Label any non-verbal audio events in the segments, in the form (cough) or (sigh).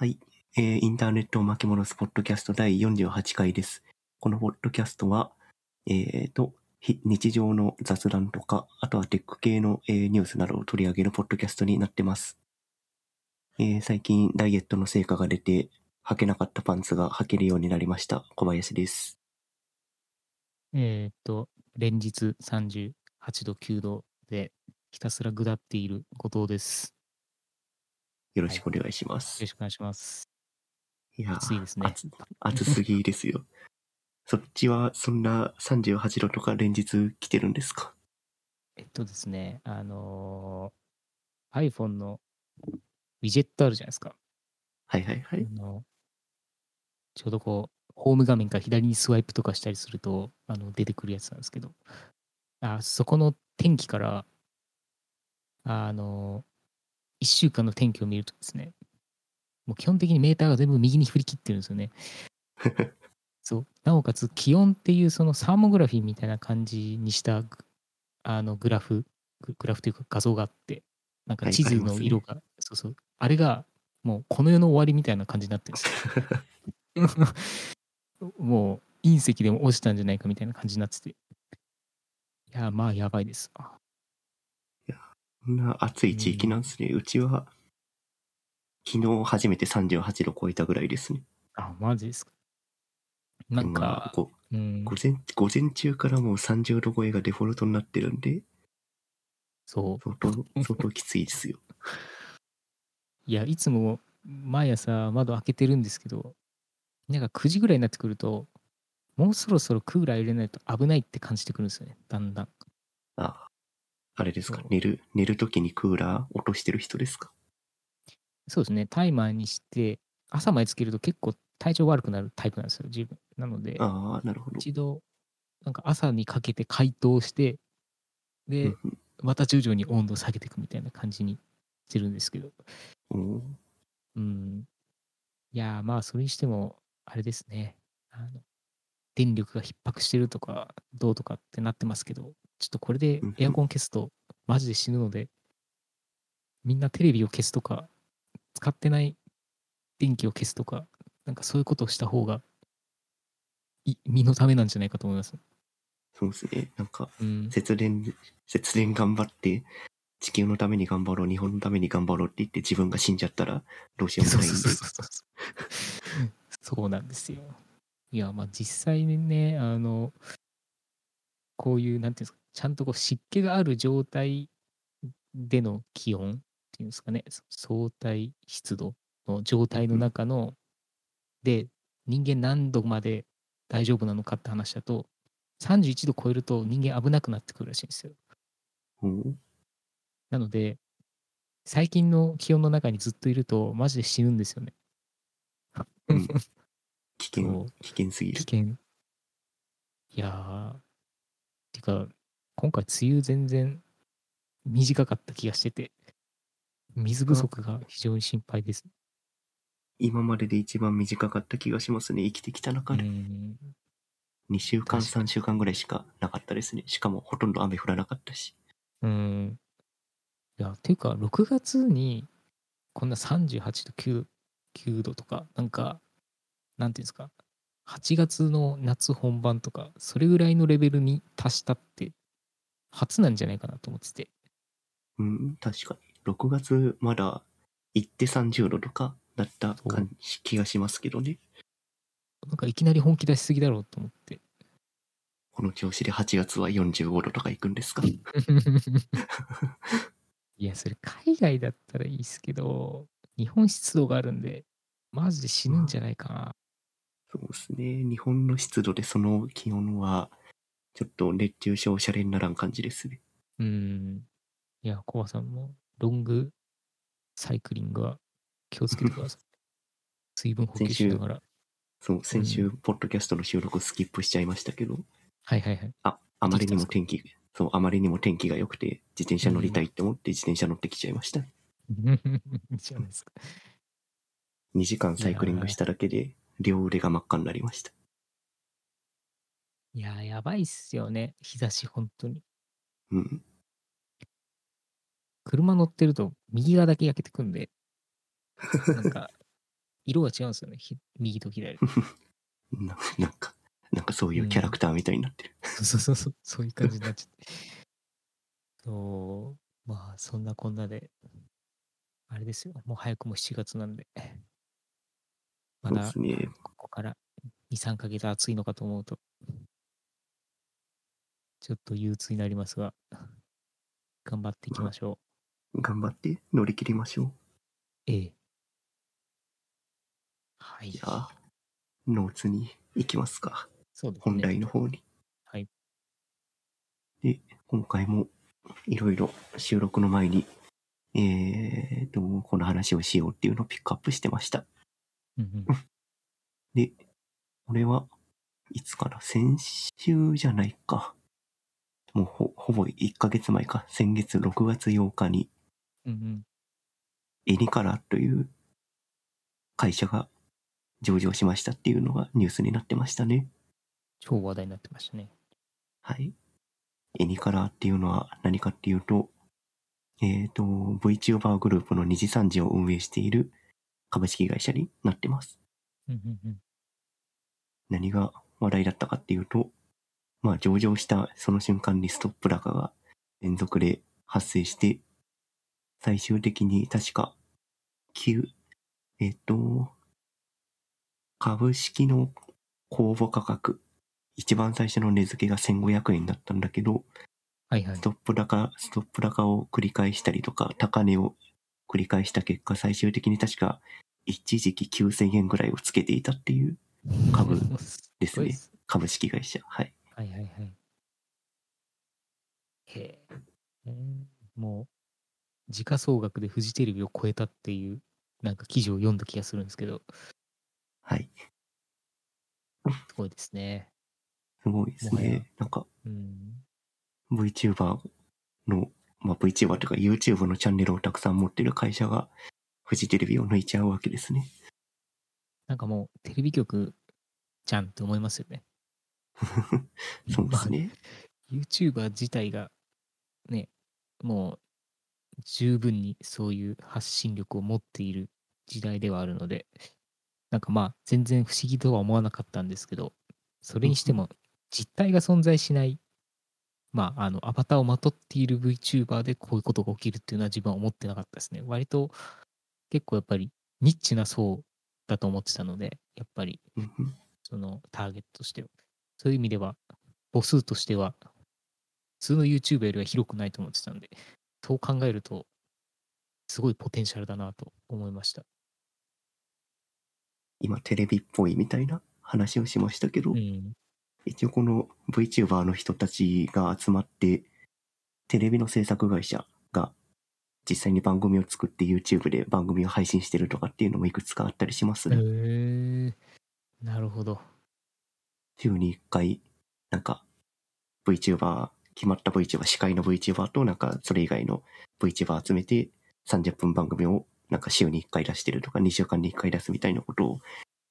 はい、えーインターネットを巻き戻すポッドキャスト第48回です。このポッドキャストは、えーと、日常の雑談とか、あとはテック系の、えーニュースなどを取り上げるポッドキャストになってます。えー最近ダイエットの成果が出て、履けなかったパンツが履けるようになりました。小林です。えーっと、連日38度、9度でひたすら下っている後藤です。よろしくお願いしまよす。ろしくお願いします。いやー暑いですね暑暑すぎですよ。(laughs) そっちはそんな38度とか連日来てるんですか？(laughs) えっとですね、あのー iPhone のウィジェットあるじゃないですか。はいはいはい。あのちょうどこう、ホーム画面から左にスワイプとかしたりすると、あの出てくるやつなんですけど、あそこの天気から、あの1週間の天気を見るとですね、もう基本的にメーターが全部右に振り切ってるんですよね。(laughs) そう。なおかつ気温っていうそのサーモグラフィーみたいな感じにしたグあのグラフググラフというか画像があってなんかはい地図の色が、そうそう。あれがもうこの世の終わりみたいな感じになってるんですよ。(laughs) もう隕石でも落ちたんじゃないかみたいな感じになってて。いやまあやばいです。あこんな暑い地域なんですね。うちは、昨日初めて38度超えたぐらいですね。あマジですか？なんまあか、午前、午前中からもう30度超えがデフォルトになってるんで、そう相当、相当きついですよ。(laughs) いや、いつも毎朝窓開けてるんですけど、なんか9時ぐらいになってくると、もうそろそろクーラー入れないと危ないって感じてくるんですよね、だんだん。あ、あれですか？寝る、寝るときにクーラー落としてる人ですか？そうですね、タイマーにして、朝までつけると結構体調悪くなるタイプなんですよ、自分。なので、ああ、なるほど。一度、なんか朝にかけて解凍して、うでん、また徐々に温度を下げていくみたいな感じにしてるんですけど、うん。いやー、まあ、それにしても、あれですね。あの、電力が逼迫してるとか、どうとかってなってますけど、ちょっとこれでうんエアコン消すと、マジで死ぬので、みんなテレビを消すとか、使ってない電気を消すとか、なんかそういうことをした方が、い身のためなんじゃないかと思います。そうですね。なんか、うん。節電、節電頑張って、地球のために頑張ろう、日本のために頑張ろうって言って自分が死んじゃったらどうしようもそうないんで。そうそうそうそう。そうなんですよ。いや、まあ実際にね、あの、こういう、なんていうんですか、ちゃんとこう湿気がある状態での気温っていうんですかね、そ相対湿度の状態の中の、で、人間何度まで大丈夫なのかって話だと、31度超えると人間危なくなってくるらしいんですよ。うんなので、最近の気温の中にずっといると、マジで死ぬんですよね。うん (laughs) 危そ険う、危険すぎる。危険。いやー、てか、今回梅雨全然短かった気がしてて、水不足が非常に心配です。今までで一番短かった気がしますね。生きてきた中うで。ん。2週間、確かに3週間ぐらいしかなかったですね。しかもほとんど雨降らなかったし。うん。いや、ていうか、6月にこんな38度9、9度とか、なんか、なんていうんですか、8月の夏本番とか、それぐらいのレベルに達したって、初なんじゃないかなと思ってて。うん、確かに。6月まだ行って30度とかだった感じ気がしますけどね。なんかいきなり本気出しすぎだろうと思って。この調子で8月は45度とか行くんですか？(laughs) いや、それ海外だったらいいですけど、日本湿度があるんで、マジで死ぬんじゃないかな。そうですね。日本の湿度でその気温は、ちょっと熱中症シャレにならん感じですね。うん。いや、コバさんも、ロングサイクリングは気をつけてください。(laughs) 水分補給しながら。そう、先週、ポッドキャストの収録スキップしちゃいましたけど、はいはいはい。あ、あまりにも天気、そう、あまりにも天気が良くて、自転車乗りたいって思って自転車乗ってきちゃいました。(laughs) じゃないですか。2時間サイクリングしただけで、両腕が真っ赤になりました。いや、やばいっすよね。日差し、本当に。うん。車乗ってると、右側だけ焼けてくんで、なんか、(laughs) 色が違うんですよね。ひ右と左。(laughs) ななんか、なんかそういうキャラクターみたいになってる。そうそうそう、そういう感じになっちゃって。そう、まあ、そんなこんなで、あれですよ。もう早くも7月なんで。まそうでだすね。ここから2、3ヶ月暑いのかと思うと、ちょっと憂鬱になりますが、(laughs) 頑張っていきましょ頑張って乗り切りましょう。う。ええ。はい。じゃあ、ノーツに行きますか。そうですね。本題の方に。はい。で、今回もいろいろ収録の前に、えーと、この話をしようっていうのをピックアップしてました。うんうん。で、これはいつかな？先週じゃないか。もうほほぼ1ヶ月前か。先月6月8日にうんうん。エニカラという会社が上場しましたっていうのがニュースになってましたね。超話題になってましたね。はい。エニカラっていうのは何かっていうと、えっ、と、VTuber グループの二次三次を運営している株式会社になってます。何が話題だったかっていうと、まあ上場したその瞬間にストップ高が連続で発生して、最終的に確か、9、えっ、と、株式の公募価格、一番最初の値付けが1500円だったんだけど、はいはいス。トップ高、ストップ高を繰り返したりとか、高値を繰り返した結果、最終的に確か一時期9000円ぐらいをつけていたっていう株ですね (laughs) ごいっ。株式会社。はい。はいはいはい。へえ。うんもう、時価総額でフジテレビを超えたっていう、なんか記事を読んだ気がするんですけど、はい。すごいですね。すごいですもはやね。なんかうん。VTuber の、まあ VTuber というか YouTube のチャンネルをたくさん持ってる会社がフジテレビを抜いちゃうわけですね。なんかもう、テレビ局じゃんって思いますよね。そうですね。YouTuber 自体がね、もう十分にそういう発信力を持っている時代ではあるので、なんかまあ全然不思議とは思わなかったんですけど、それにしても実体が存在しない、まああのアバターをまとっている VTuber でこういうことが起きるっていうのは自分は思ってなかったですね。割と結構やっぱりニッチな層だと思ってたので、やっぱりそのターゲットとしては。そういう意味では、母数としては、普通の YouTuber よりは広くないと思ってたんで、そう考えると、すごいポテンシャルだなと思いました。今テレビっぽいみたいな話をしましたけど、うん。一応この VTuber の人たちが集まって、テレビの制作会社が実際に番組を作って YouTube で番組を配信してるとかっていうのもいくつかあったりしますへね。えなるほど。週に1回、なんか VTuber、決まった VTuber、司会の VTuber となんかそれ以外の VTuber 集めて30分番組をなんか週に1回出してるとか2週間に1回出すみたいなことを、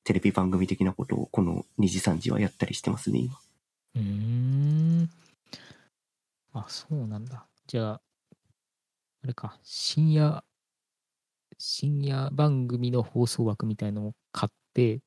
テレビ番組的なことをこの2時3時はやったりしてますね、今。うーん。あ、そうなんだ。じゃあ、あれか、深夜、深夜番組の放送枠みたいのを買って、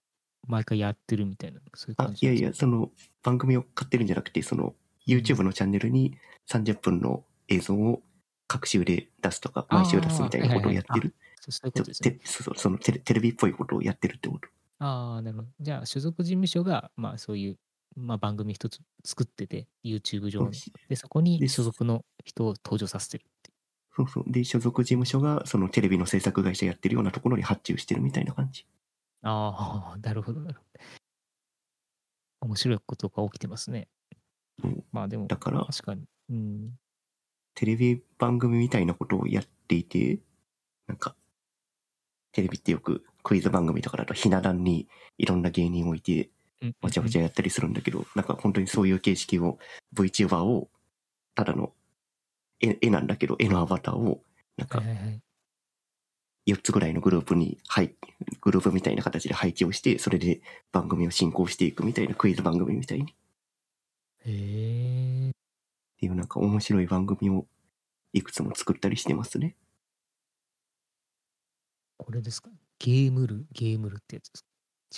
毎回やってるみたいな、そういうあ感、じなんですか？いやいや、その番組を買ってるんじゃなくて、その YouTube のチャンネルに30分の映像を各週で出すとか、毎週出すみたいなことをやってる。そうそういうことですね。てそのテレテレビっぽいことをやってるってこと。ああ、なるほど。じゃあ、所属事務所が、まあ、そういう、まあ、番組一つ作ってて、YouTube 上の。で、そこに所属の人を登場させてるっていう。そうそう。で、所属事務所がそのテレビの制作会社やってるようなところに発注してるみたいな感じ。ああ、なるほど、なるほど。面白いことが起きてますね。うんまあ、でも、だから、確かに。うん。テレビ番組みたいなことをやっていて、なんか、テレビってよくクイズ番組とかだとひな壇にいろんな芸人を置いて、うんわちゃわちゃやったりするんだけど、なんか本当にそういう形式を VTuber を、ただの絵絵なんだけど、絵のアバターを、なんか。4つぐらいのグループに、はい、グループみたいな形で配置をして、それで番組を進行していくみたいなクイズ番組みたいに。っへえ。ていうなんか面白い番組をいくつも作ったりしてますね。これですか？ゲームル、ゲームルってやつです。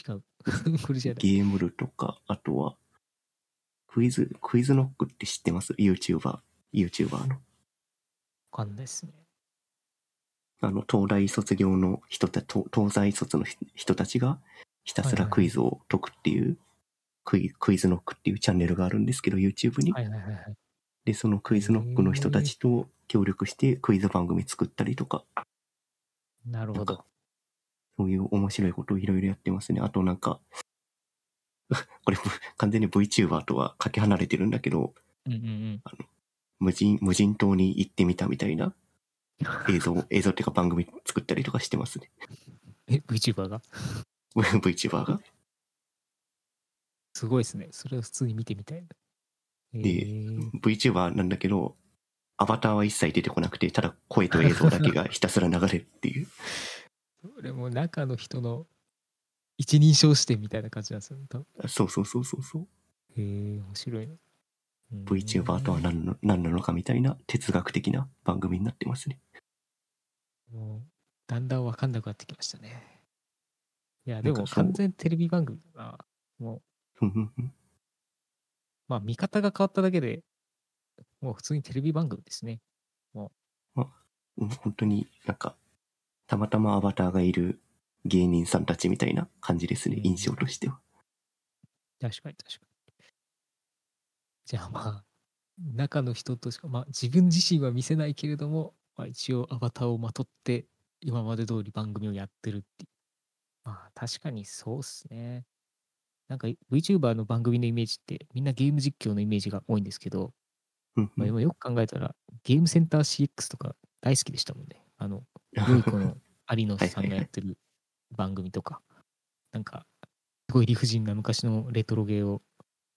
違う。(laughs) これじゃない。ゲームルとか、あとは、クイズ、クイズノックって知ってます ?YouTuber、YouTuber の。わかんないですね。あの、東大卒業の人た、東東西卒の人人たちがひたすらクイズを解くっていう、クイクイズノックっていうチャンネルがあるんですけど、YouTube に。はいはいはいはい。で、そのクイズノックの人たちと協力してクイズ番組作ったりとか、なるほど。そういう面白いことをいろいろやってますね。あとなんか、(laughs) これ完全に VTuber とはかけ離れてるんだけど、うんうんうん。無人、無人島に行ってみたみたいな映像、映像っていうか番組作ったりとかしてますね。え、VTuber が？(laughs) VTuber が？すごいですね。それは普通に見てみたいな。えでー、VTuber なんだけど、アバターは一切出てこなくて、ただ声と映像だけがひたすら流れるっていう。それも中の人の一人称視点みたいな感じなんですよね。そうそうそうそうそう。へえ、面白いな。うん VTuber とは何の何なのかみたいな哲学的な番組になってますね。もうだんだん分かんなくなってきましたね。いや、でも完全テレビ番組だな。もう、まあ見方が変わっただけでもう普通にテレビ番組ですね。うん本当になんか、たまたまアバターがいる芸人さんたちみたいな感じですね、うん印象としては。確かに確かに。じゃあまあ、中の人としか、まあ自分自身は見せないけれども、まあ、一応アバターをまとって今まで通り番組をやってるって。まあ確かにそうっすね。なんか VTuber の番組のイメージってみんなゲーム実況のイメージが多いんですけど、まあ、今よく考えたらゲームセンター CX とか大好きでしたもんね。あの、(laughs) 良い子の有野さんがやってる番組とか、なんか、すごい理不尽な昔のレトロゲーを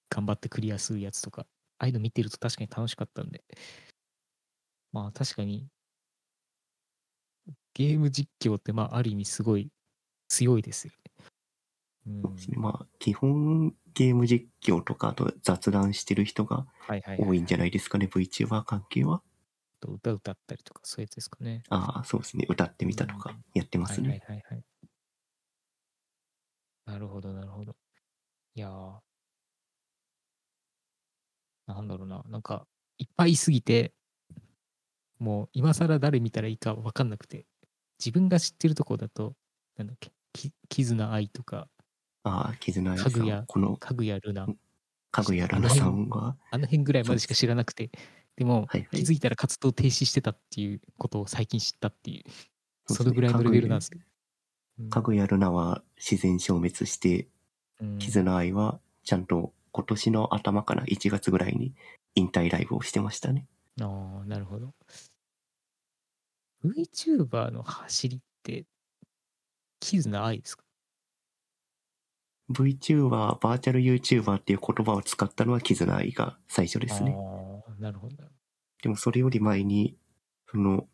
頑張ってクリアするやつとか、ああいうの見てると確かに楽しかったんで、まあ確かに、ゲーム実況ってまあある意味すごい強いですよね。うんそうですね。まあ、基本ゲーム実況とか、あと雑談してる人が多いんじゃないですかね、VTuber 関係は。と歌歌ったりとかそういうやつですかね。ああ、そうですね。歌ってみたとかやってますね。はいはいはいはい。なるほど、なるほど。いやー、なんだろうな、なんか、いっぱいいすぎて、もう今更誰見たらいいか分かんなくて、自分が知ってるとこだと、なんだっけ、き絆愛とか、ああ、絆愛さかぐやん。このかぐやるな、かぐやらなさんは、あの辺ぐらいまでしか知らなくて、でも、はいはい。気づいたら活動停止してたっていうことを最近知ったっていう、それぐらいのレベルなんですけど。うんかぐやるなは自然消滅して、うん。絆愛はちゃんと今年の頭かな、1月ぐらいに引退ライブをしてましたね。ああ、なるほど。VTuber の走りって、絆愛ですか？VTuber、バーチャル YouTuber っていう言葉を使ったのは絆愛が最初ですね。ああ、なるほど。でもそれより前に、その、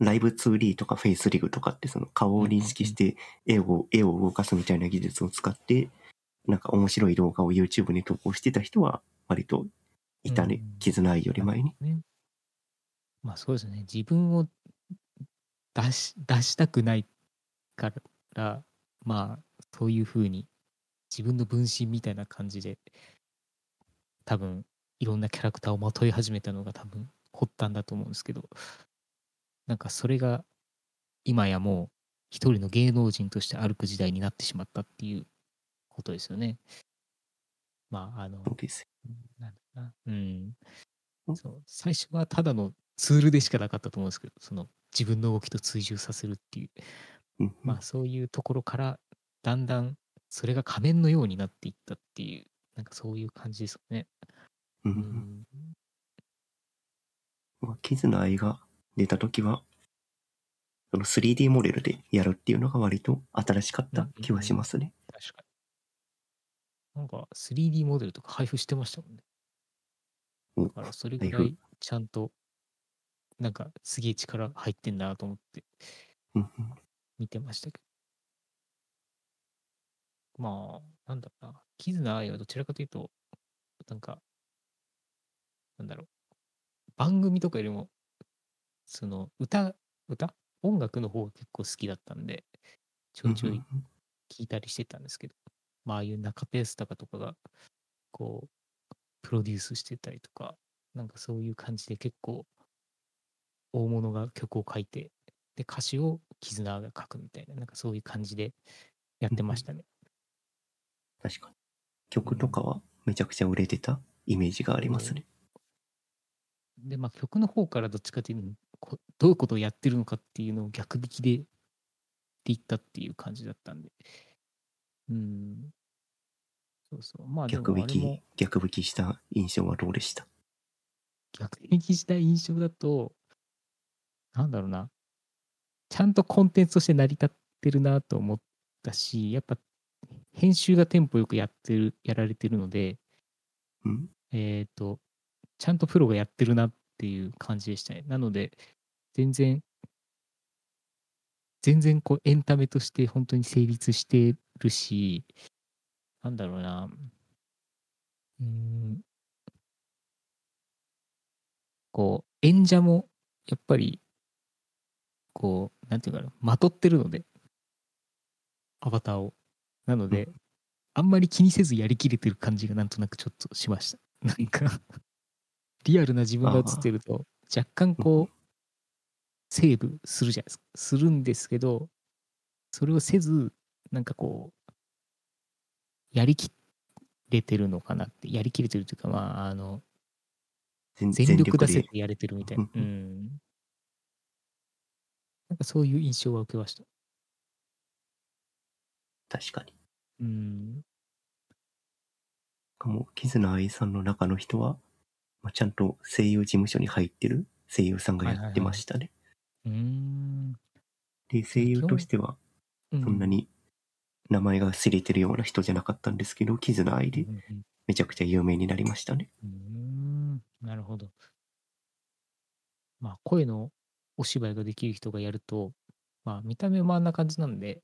ライブ 2D とかフェイスリグとかってその顔を認識して絵を、絵を動かすみたいな技術を使って、なんか面白い動画を YouTube に投稿してた人は割といたねうん。絆愛より前に。ね。まあそうですね。自分を出し出したくないから、まあそういうふうに自分の分身みたいな感じで、多分いろんなキャラクターをまとい始めたのが多分発端だと思うんですけど、なんかそれが今やもう一人の芸能人として歩く時代になってしまったっていうことですよね。まああの。なんだな。うんん。そう。最初はただのツールでしかなかったと思うんですけど、その自分の動きと追従させるっていう、うんまあそういうところから、だんだんそれが仮面のようになっていったっていう、なんかそういう感じですよね。うん。まあ、絆愛が出た時は、その 3D モデルでやるっていうのが割と新しかった気はしますね。なんか 3D モデルとか配布してましたもんね。おだからそれぐら配いちゃんと、なんかすげえ力入ってんなと思って見てましたけど。まあ、なんだろうな。絆愛はどちらかというと、なんか、なんだろう。番組とかよりも、その歌、歌？音楽の方が結構好きだったんで、ちょいちょい聞いたりしてたんですけど、まあ、ああいう中ペースとかとかが、こう、プロデュースしてたりとか、なんかそういう感じで結構、大物が曲を書いて、で、歌詞を絆が書くみたいな、なんかそういう感じでやってましたね。確かに。曲とかはめちゃくちゃ売れてたイメージがありますね。で、まあ曲の方からどっちかっていうと、こどういうことをやってるのかっていうのを逆引きでっていったっていう感じだったんで。うん。そうそう。まあ逆引き、逆引きした印象はどうでした？逆引きした印象だと、なんだろうな。ちゃんとコンテンツとして成り立ってるなと思ったし、やっぱ編集がテンポよくやってる、やられてるので、うん？えっ、と、ちゃんとプロがやってるなっていう感じでしたね。なので、全然、全然こうエンタメとして本当に成立してるし、なんだろうな。うーん。こう、演者もやっぱり、こう、なんていうかな、まとってるので、アバターを。なので、あんまり気にせずやりきれてる感じがなんとなくちょっとしました。(laughs) なんか、リアルな自分が映ってると、若干こう、セーブするじゃないですか。するんですけど、それをせず、なんかこう、やりきれてるのかなって、やりきれてるというか、まあ、あの、全全力出せでてやれてるみたいな。ううんん。なんかそういう印象は受けました。確かに。うん。もう、キズナアイさんの中の人は、まあ、ちゃんと声優事務所に入ってる？声優さんがやってましたね。うーん。で、声優としては、うそんなに名前が知れてるような人じゃなかったんですけど、キズナアイでめちゃくちゃ有名になりましたね。うーん。なるほど。まあ、声のお芝居ができる人がやると、まあ、見た目もあんな感じなんで、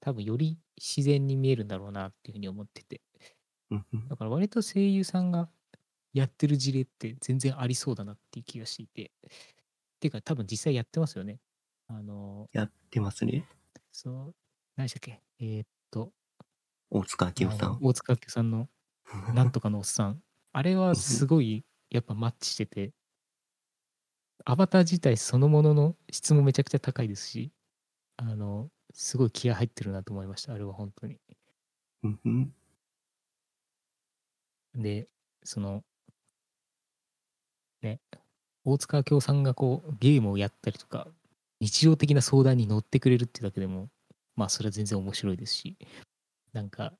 多分より自然に見えるんだろうなっていうふうに思ってて。だから割と声優さんがやってる事例って全然ありそうだなっていう気がしていて。っていうか多分実際やってますよね。あの、やってますね。その、何でしたっけ？えーっと、大塚明夫さん。大塚明夫さんの (laughs) なんとかのおっさん。あれはすごいやっぱマッチしてて、アバター自体そのものの質もめちゃくちゃ高いですし、あの、すごい気合入ってるなと思いました。あれは本当に。で、その、ね、大塚明夫さんがこう、ゲームをやったりとか、日常的な相談に乗ってくれるってだけでも、まあそれは全然面白いですし、なんか、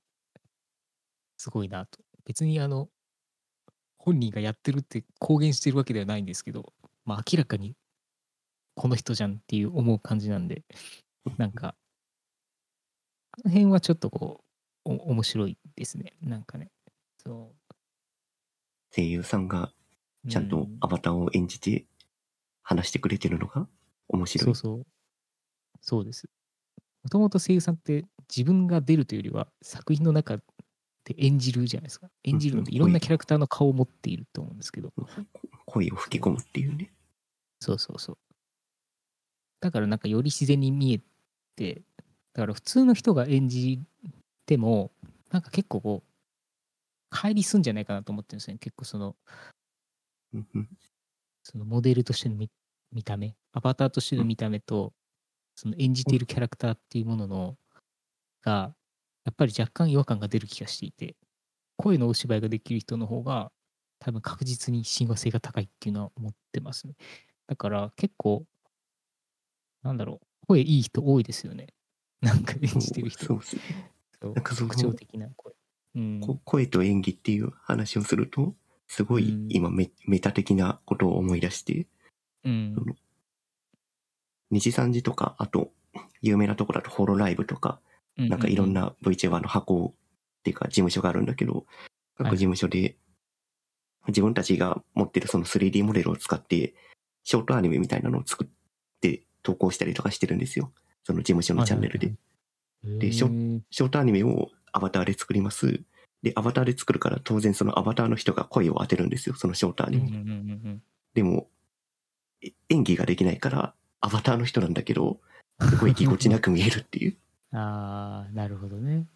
すごいなと。別にあの、本人がやってるって公言してるわけではないんですけど、まあ明らかにこの人じゃんっていう思う感じなんで、(laughs) なんか、あの辺はちょっとこう、お面白いですね。なんかね。そ声優さんがう。ちゃんとうんアバターを演じて話してくれてるのが面白い。そうそう。そうです。もともと声優さんって自分が出るというよりは作品の中で演じるじゃないですか。演じるのでうんいろんなキャラクターの顔を持っていると思うんですけど。声を吹き込むっていうね。そうそうそう。だからなんかより自然に見えて、だから普通の人が演じても、なんか結構こう、乖離すんじゃないかなと思ってるんですね。結構その、そのモデルとしての見見た目、アバターとしての見た目と、その演じているキャラクターっていうものの、が、やっぱり若干違和感が出る気がしていて、声のお芝居ができる人の方が、多分確実に親和性が高いっていうのは思ってますね。だから結構、なんだろう、声いい人多いですよね。(laughs) なんか演じてる人。そう。そうなんかその特徴的な声。うん。こ声と演技っていう話をすると、すごいうん今メメタ的なことを思い出して、うん。日三時とか、あと、有名なところだとホロライブとか、なんかいろんな VTuber の箱っていうか事務所があるんだけど、各事務所で自分たちが持ってるその 3D モデルを使って、ショートアニメみたいなのを作って投稿したりとかしてるんですよ。その事務所のチャンネルで。でショートアニメをアバターで作ります。で、アバターで作るから当然そのアバターの人が声を当てるんですよ。そのショートアニメでも、え演技ができないから、アバターの人なんだけど、すごいぎこちなく見えるっていう。(laughs) ああ、なるほどね。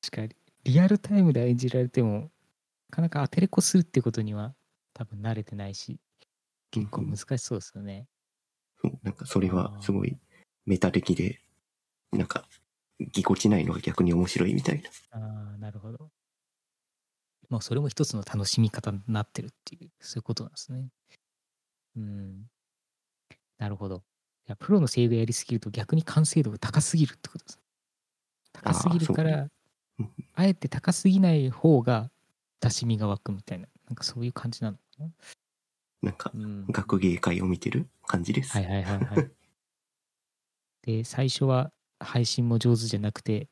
確かに、リアルタイムで演じられても、なかなかアテレコするってことには多分慣れてないし、結構難しそうですよね。そうなんかそれはすごいメタ的で、なんか、ぎこちないのが逆に面白いみたいな。ああ、なるほど。まあ、それも一つの楽しみ方になってるっていう、そういうことなんですね。うん。なるほど。いや、プロの声優がやりすぎると逆に完成度が高すぎるってことです。高すぎるからうん、あえて高すぎない方が出し身が湧くみたいな、なんかそういう感じなのかな。なんか、うん。学芸会を見てる感じです。はいはいはいはい。(laughs) で、最初は配信も上手じゃなくて、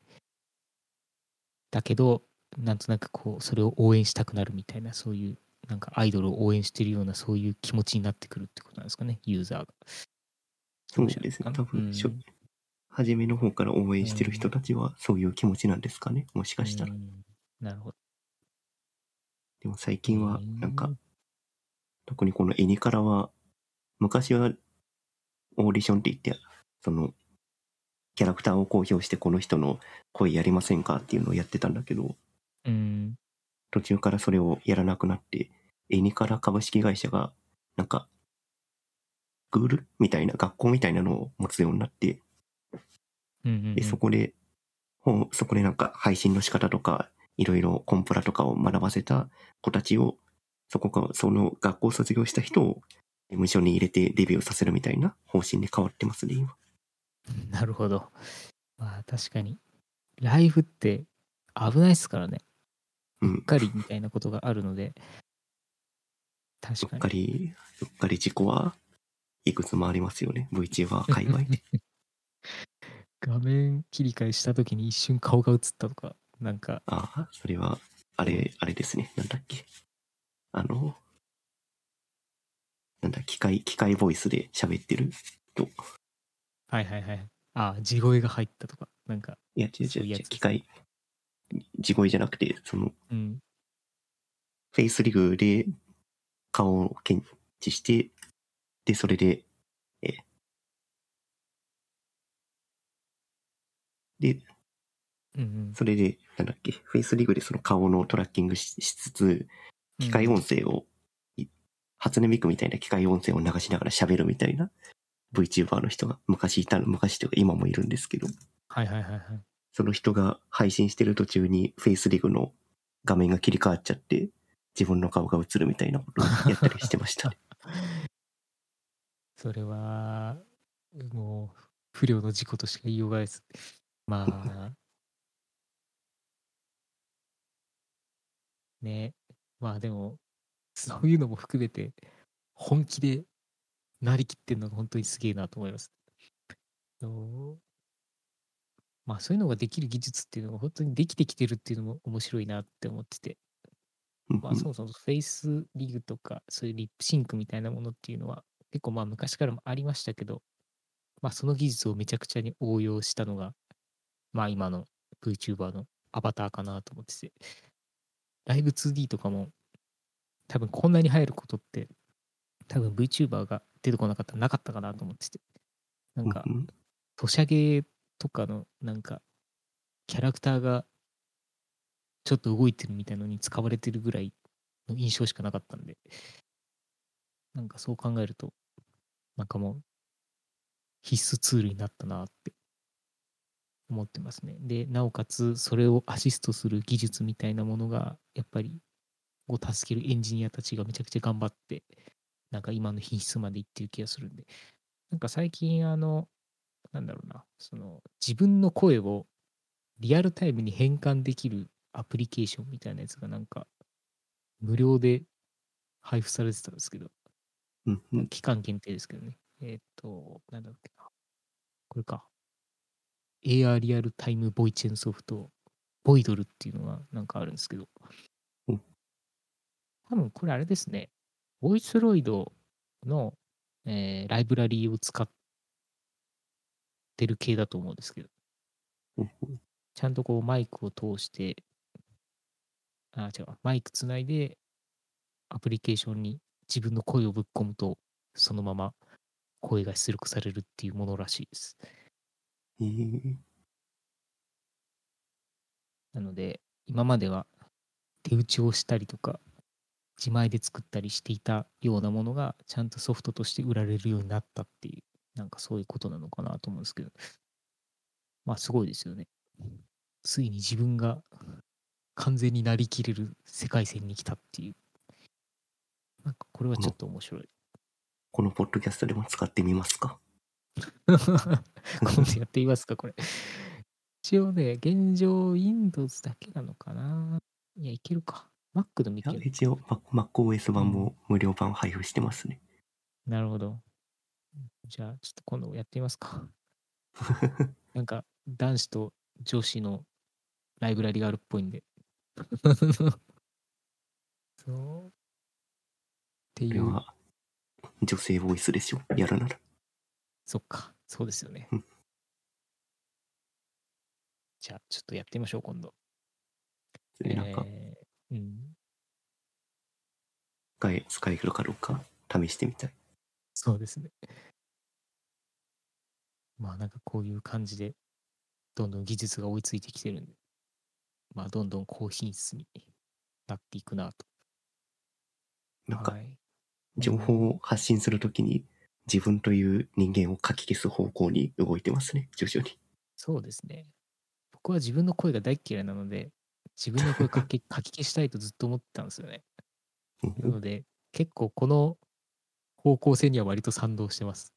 だけど、なんとなくこう、それを応援したくなるみたいな、そういう、なんかアイドルを応援してるような、そういう気持ちになってくるってことなんですかね、ユーザーが。そうですね。多分、しょ初めの方から応援してる人たちはそういう気持ちなんですかね？もしかしたら。うんなるほど。でも最近は、なんかう、特にこの絵にからは、昔はオーディションって言って、その、キャラクターを公表してこの人の声やりませんかっていうのをやってたんだけど、うん。途中からそれをやらなくなって、絵にから株式会社が、なんか、スクールみたいな、学校みたいなのを持つようになって、うんうんうんで、そこで、そこでなんか配信の仕方とか、いろいろコンプラとかを学ばせた子たちを、そこか、その学校を卒業した人を事務所に入れてデビューさせるみたいな方針に変わってますね、今。なるほど。まあ確かに、ライブって危ないですからね。う。うんっかりみたいなことがあるので、うっ確かに。かり、うっかり事故はいくつもありますよね、VTuber 界隈で。(laughs) 画面切り替えした時に一瞬顔が映ったとか、なんか、ああ、それは、あれ、あれですね、なんだっけ。あの、なんだ、機械、機械ボイスで喋ってる？人。はいはいはい。ああ、地声が入ったとか、なんか、いや、違う違う違う、機械、地声じゃなくて、その、うん。FaceRig で顔を検知して、で、それで、えーで、うんうん。それで、なんだっけ、 FaceRig でその顔のトラッキングししつつ、機械音声を、い初音ミクみたいな機械音声を流しながら喋るみたいな VTuber の人が昔いたの、昔というか今もいるんですけど、はいはいはいはい。その人が配信してる途中に FaceRig の画面が切り替わっちゃって、自分の顔が映るみたいなことをやったりしてました。(laughs) それは、もう、不良の事故としか言いようがないです。まあ、(laughs) ね。まあでも、そういうのも含めて、本気でなりきってんのが本当にすげえなと思います。まあそういうのができる技術っていうのが本当にできてきてるっていうのも面白いなって思ってて。まあそもそも FaceRig とかそういうリップシンクみたいなものっていうのは結構まあ昔からもありましたけど、まあその技術をめちゃくちゃに応用したのが、まあ今の VTuber のアバターかなと思ってて、ライブ 2D とかも多分こんなに入ることって多分 VTuber が出てこなかったらなかったかなと思ってて、なんかうん。ソシャゲとかのなんかキャラクターがちょっと動いてるみたいのに使われてるぐらいの印象しかなかったんでなんかそう考えるとなんかもう必須ツールになったなって思ってますね。でなおかつそれをアシストする技術みたいなものがやっぱりを助けるエンジニアたちがめちゃくちゃ頑張ってなんか今の品質までいってる気がするんでなんか最近あのなんだろうな、その自分の声をリアルタイムに変換できるアプリケーションみたいなやつがなんか無料で配布されてたんですけど、うんうん期間限定ですけどね。えーっ、と、なんだっけな。これか。AR リアルタイムボイチェンソフト、ボイドルっていうのがなんかあるんですけどうん、多分これあれですね。ボイスロイドの、えーライブラリーを使ってる系だと思うんですけど、ちゃんとこうマイクを通して、あ、違う、マイクつないでアプリケーションに自分の声をぶっ込むと、そのまま声が出力されるっていうものらしいです。え。ー、なので、今までは手打ちをしたりとか、自前で作ったりしていたようなものが、ちゃんとソフトとして売られるようになったっていう、なんかそういうことなのかなと思うんですけど、まあすごいですよね。ついに自分が完全になりきれる世界線に来たっていう。なんかこれはちょっと面白い。このポッドキャストでも使ってみますか？(laughs) 今度やってみますか、これ。一応ね、現状 Windows だけなのかな？いや、いけるか。Mac でもいける。一応 MacOS 版も無料版配布してますね。なるほど。じゃあ、ちょっと今度やってみますか。(laughs) なんか、男子と女子のライブラリがあるっぽいんで。そう。っていれは女性ボイスでしょやるなら。そっか、そうですよねうん。じゃあ、ちょっとやってみましょう、今度。でなんかえーうん。使え、使えるかどうか？試してみたい。そうですね。(laughs) まあなんかこういう感じで、どんどん技術が追いついてきてるんで、まあどんどん高品質になっていくなと。なんかはい。情報を発信するときに自分という人間を書き消す方向に動いてますね、徐々に。そうですね。僕は自分の声が大っ嫌いなので、自分の声書き書き消したいとずっと思ってたんですよね。うんなので、結構この方向性には割と賛同してます。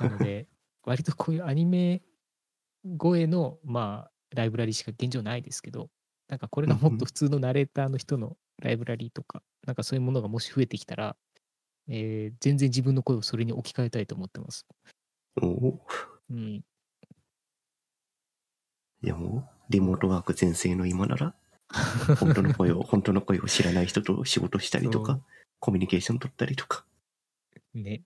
なので、(laughs) 割とこういうアニメ声の、まあ、ライブラリしか現状ないですけど、なんかこれがもっと普通のナレーターの人のライブラリとか、なんかそういうものがもし増えてきたら、えー全然自分の声をそれに置き換えたいと思ってます。おお。うん。いやもう、リモートワーク全盛の今なら、本当の声を、(laughs) 本当の声を知らない人と仕事したりとかコミュニケーション取ったりとか。ね。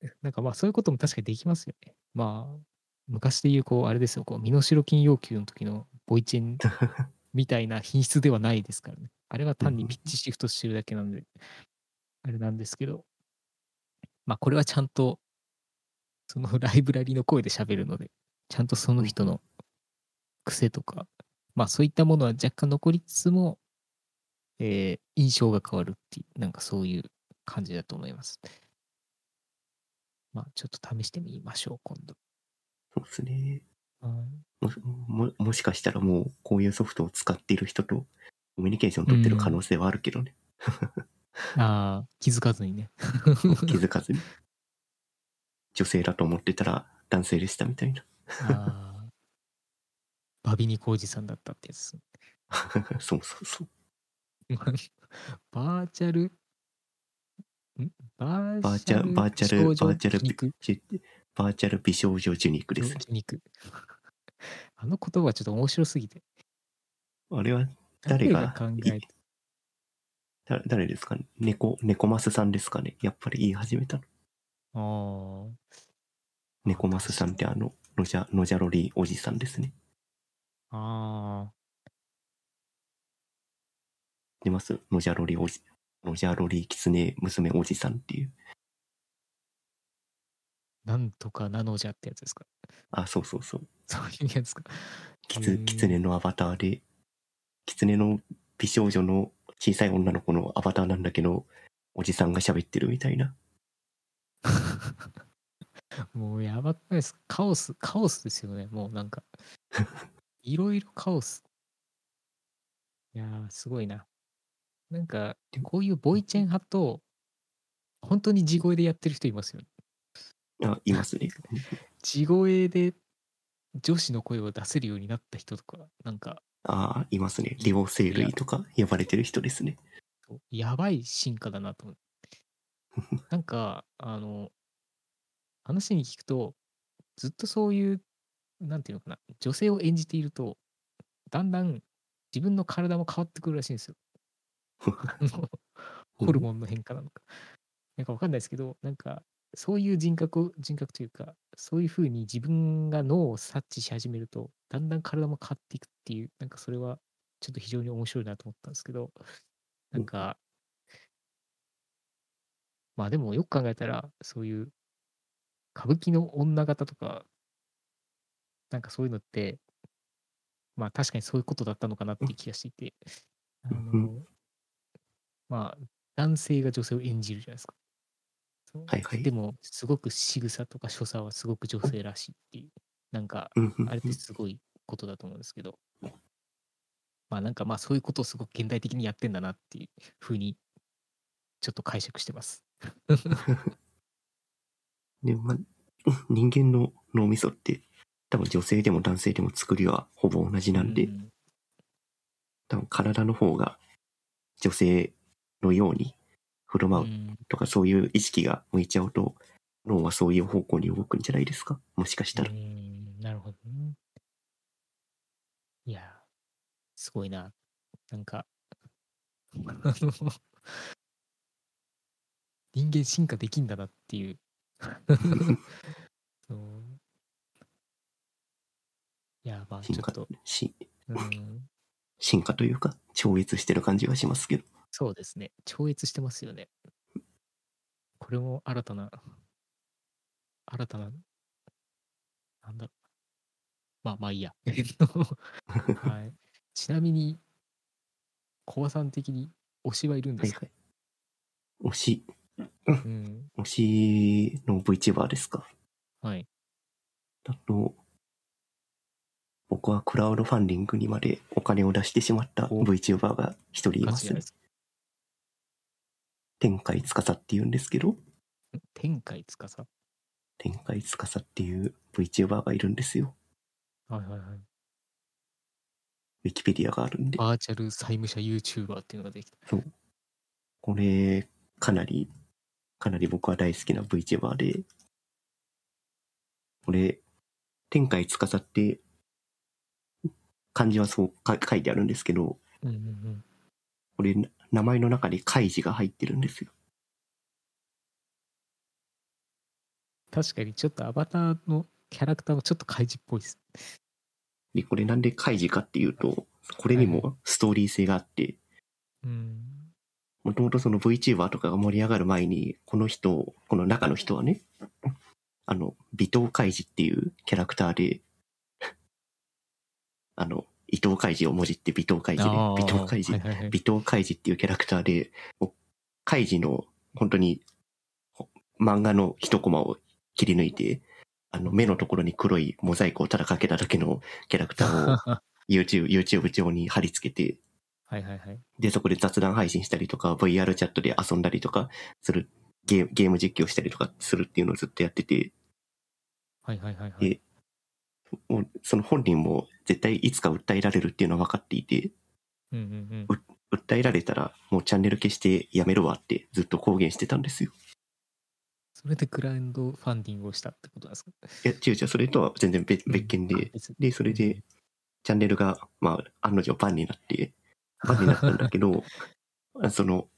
(laughs) なんかまあそういうことも確かにできますよね。まあ、昔で言う、こう、あれですよ、こう、身代金要求の時のボイチェン (laughs) みたいな品質ではないですからね。あれは単にピッチシフトしてるだけなんで、あれなんですけど、まあこれはちゃんと、その (laughs) ライブラリの声で喋るので、ちゃんとその人の癖とか、まあそういったものは若干残りつつも、えー印象が変わるっていう、なんかそういう感じだと思います。まあちょっと試してみましょう、今度。そうですね。はいもしももしかしたらもう、こういうソフトを使っている人とコミュニケーション取ってる可能性はあるけどね。(laughs) ああ、気づかずにね。(laughs) 気づかずに。女性だと思ってたら男性でしたみたいな。ああ。バビニコウジさんだったってやつ。(laughs) そうそうそう。バーチャル、んババーチャル、バーチャル、バーチャルバーチャル美少女受肉ですね。(laughs) あの言葉はちょっと面白すぎて。あれは誰が？考えてだ誰ですか？ね猫、ねこますさんですかね？やっぱり言い始めたの。ああ。ねこますさんってあの、のじゃ、のじゃロリおじさんですね。ああ。出ます？ノジャロリーおじ、ノジャロリーキツネ娘おじさんっていう。なんとかなのじゃってやつですか？あ、そうそうそう。そういうやつか。キツ、キツネのアバターで、キツネの美少女の小さい女の子のアバターなんだけど、おじさんが喋ってるみたいな。(laughs) もうやばくないですか？カオス、カオスですよね。もうなんか。(laughs) いろいろカオス。いやー、すごいな。なんか、こういうボイチェン派と、本当に地声でやってる人いますよね。あ、いますね。(laughs) 地声で女子の声を出せるようになった人とか、なんか、ああ、いますね。リボ生類とか呼ばれてる人ですね。やばい進化だなと思って。(laughs) なんか、あの、話に聞くと、ずっとそういう、なんていうのかな、女性を演じていると、だんだん自分の体も変わってくるらしいんですよ。あ (laughs) のホルモンの変化なのか。なんかわかんないですけど、なんか、そういう人格、人格というか、そういうふうに自分が脳を察知し始めると、だんだん体も変わっていくっていう、なんかそれはちょっと非常に面白いなと思ったんですけど、なんか、まあでもよく考えたら、そういう歌舞伎の女方とか、なんかそういうのって、まあ確かにそういうことだったのかなっていう気がしていて、あの、まあ、男性が女性を演じるじゃないですか。はいはい。でも、すごく仕草とか所作はすごく女性らしいっていう、なんか、あれってすごいことだと思うんですけど、まあなんかまあそういうことをすごく現代的にやってんだなっていうふうに、ちょっと解釈してます。(laughs) で、まあ、人間の脳みそって、多分女性でも男性でも作りはほぼ同じなんで、うん。多分体の方が女性のように振る舞ううんとかそういう意識が向いちゃうと、脳はそういう方向に動くんじゃないですか？もしかしたらう。んなるほどね。いや、すごいな。なんか、あの、人間進化できんだなっていう。(laughs) そういや、まあちょ進化っと、しうん、進化というか、超越してる感じがしますけど。そうですね。超越してますよね。これも新たな、新たな、なんだろう。まあまあいいや。えっと、(laughs) はい。ちなみに、コバさん的に推しはいるんですか、はいはい。推し、うん。(laughs) 推しの VTuber ですか？はい。だと、僕はクラウドファンディングにまでお金を出してしまったお VTuber が一人いますねガチじゃないで。すか。天海司って言うんですけど、天海つかさ。天海司っていう VTuber がいるんですよ。はいはいはい。ウィキペディアがあるんで。バーチャル債務者 YouTuber っていうのができた。そう。これ、かなり、かなり僕は大好きな VTuber で、これ、天海司って、漢字はそうか書いてあるんですけど、うんうんうん。これ、名前の中に開示が入ってるんですよ。確かにちょっとアバターのキャラクターもちょっと怪獣っぽいです。で、これなんで開示かっていうと、これにはいもストーリー性があって、うん。もともとその VTuber とかが盛り上がる前に、この人、この中の人はね、あの、尾藤開示っていうキャラクターで、(laughs) あの、伊藤開示をもじって尾藤開示で、尾藤開示、はいはいはい尾藤開示っていうキャラクターで、もう開示の本当にほ漫画の一コマを切り抜いて、あの目のところに黒いモザイクをただかけただけのキャラクターをは (laughs) YouTube、YouTube 上に貼り付けて、いはいはい。で、そこで雑談配信したりとか、VR チャットで遊んだりとかする、ゲーゲーム実況したりとかするっていうのをずっとやってて、はいはいはいはい。でもうその本人も絶対いつか訴えられるっていうのは分かっていて、うんうんうん。訴えられたらもうチャンネル消してやめるわってずっと公言してたんですよ。それでグラウンドファンディングをしたってことなんですか？いや、違う違う、それとは全然別別件で、別にで、それで、チャンネルが、まあ、案の定バンになって、バンになったんだけど、あ (laughs) その、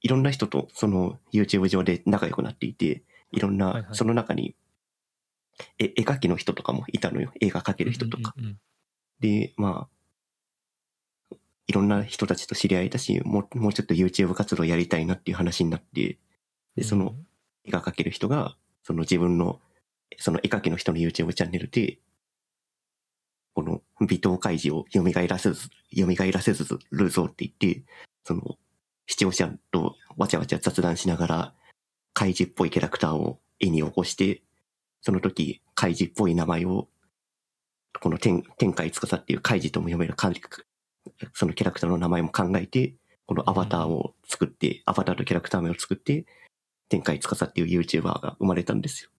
いろんな人とその YouTube 上で仲良くなっていて、いろんな、その中に、え、絵描きの人とかもいたのよ。絵が描ける人とか。うんうんうんで、まあ、いろんな人たちと知り合えたし、もう、もうちょっと YouTube 活動やりたいなっていう話になって、で、その、絵が描ける人が、その自分の、その絵描きの人の YouTube チャンネルで、この尾藤開示を蘇らせず、蘇らせずるぞって言って、その、視聴者とわちゃわちゃ雑談しながら、開示っぽいキャラクターを絵に起こして、その時、開示っぽい名前を、この天、天海司っていう開示とも読めるそのキャラクターの名前も考えて、このアバターを作って、アバターとキャラクター名を作って、天海司っていう YouTuber が生まれたんですよ。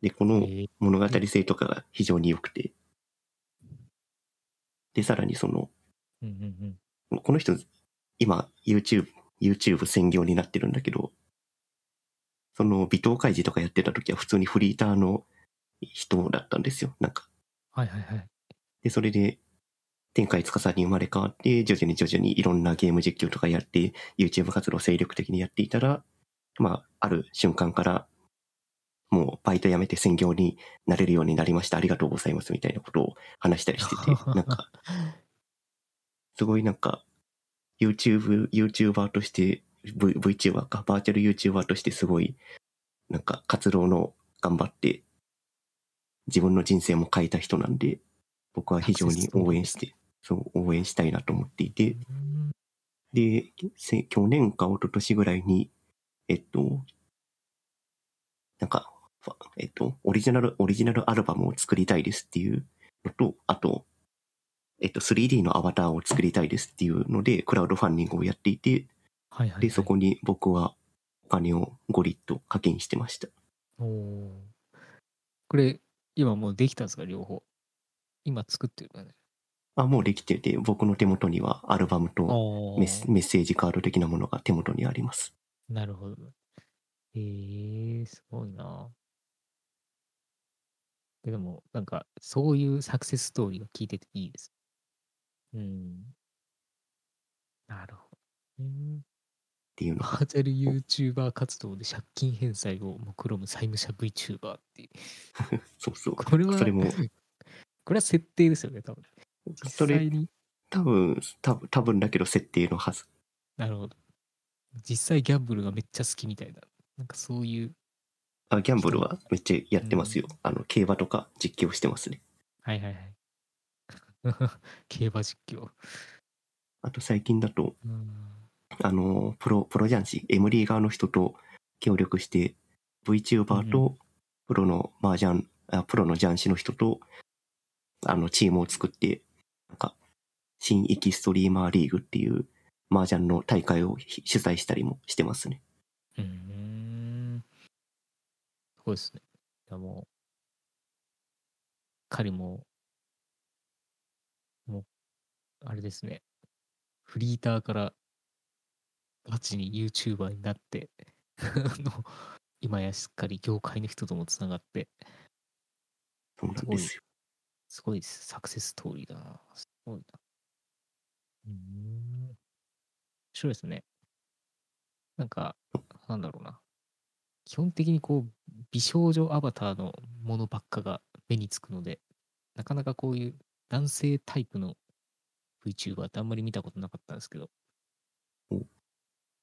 で、この物語性とかが非常に良くて。で、さらにその。この人、今、YouTube、YouTube 専業になってるんだけど、その、尾藤開示とかやってた時は普通にフリーターの人だったんですよ。なんか。はいはいはい。で、それで、天海司に生まれ変わって、徐々に徐々にいろんなゲーム実況とかやって、YouTube 活動を精力的にやっていたら、まあ、ある瞬間から、もうバイト辞めて専業になれるようになりました。ありがとうございます。みたいなことを話したりしてて、(laughs) なんか、すごいなんか、YouTube、YouTuber として、v、VTuber か、バーチャル YouTuber としてすごい、なんか活動の頑張って、自分の人生も変えた人なんで、僕は非常に応援して、そう、応援したいなと思っていて、うん。で、せ去年か一昨年ぐらいに、えっと、なんか、えっと、オリジナル、オリジナルアルバムを作りたいですっていうのと、あと、えっと、3D のアバターを作りたいですっていうので、クラウドファンディングをやっていて、はいはい、はい。で、そこに僕はお金を5リット課金してました。おーこれ、今もうできたんですか、両方。今作ってるからね。あ、もうできてて、僕の手元にはアルバムとおメッメッセージカード的なものが手元にあります。なるほど。えー、すごいな。でも、なんか、そういうサクセスストーリーが聞いてていいです。うん。なるほど。ねっていうのが、バーチャル YouTuber 活動で借金返済を目論む債務者 VTuber っていう。(laughs) そうそう。これは、それも、(laughs) これは設定ですよね、多分。実それ際に。多分、多分、多分だけど設定のはず。なるほど。実際ギャンブルがめっちゃ好きみたいな。なんかそういう。あ、ギャンブルはめっちゃやってますよ。あの、競馬とか実況してますね。はいはいはい。(laughs) 競馬実況。あと最近だと、うんあの、プロ、プロ雀士、MD 側の人と協力して、VTuber とプロの麻雀、あプロの雀士の人と、あの、チームを作って、なんか、新エキストリーマーリーグっていう麻雀の大会をひ主催したりもしてますね。うーん。すごいですね。いやもう、彼も、もう、あれですね。フリーターからガチに YouTuber になって、あの今やしっかり業界の人ともつながって、そうなんですよ。すごいです。サクセスストーリーだな。すごいな。うーん。面白いですね。なんか、なんだろうな。基本的にこう、美少女アバターのものばっかが目につくので、なかなかこういう男性タイプの VTuber ってあんまり見たことなかったんですけど。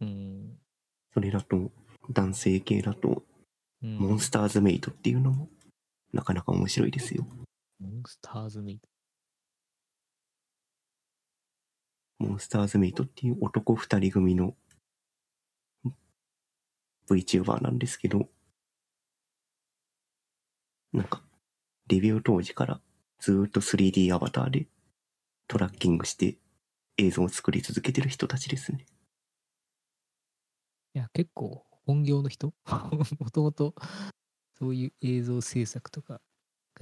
おうーん。それだと、男性系だと、うんモンスターズメイトっていうのも、なかなか面白いですよ。モンスターズメイト。モンスターズメイトっていう男二人組の VTuber なんですけど、なんか、デビュー当時からずーっと 3D アバターでトラッキングして映像を作り続けてる人たちですね。いや、結構本業の人？もともとそういう映像制作とかが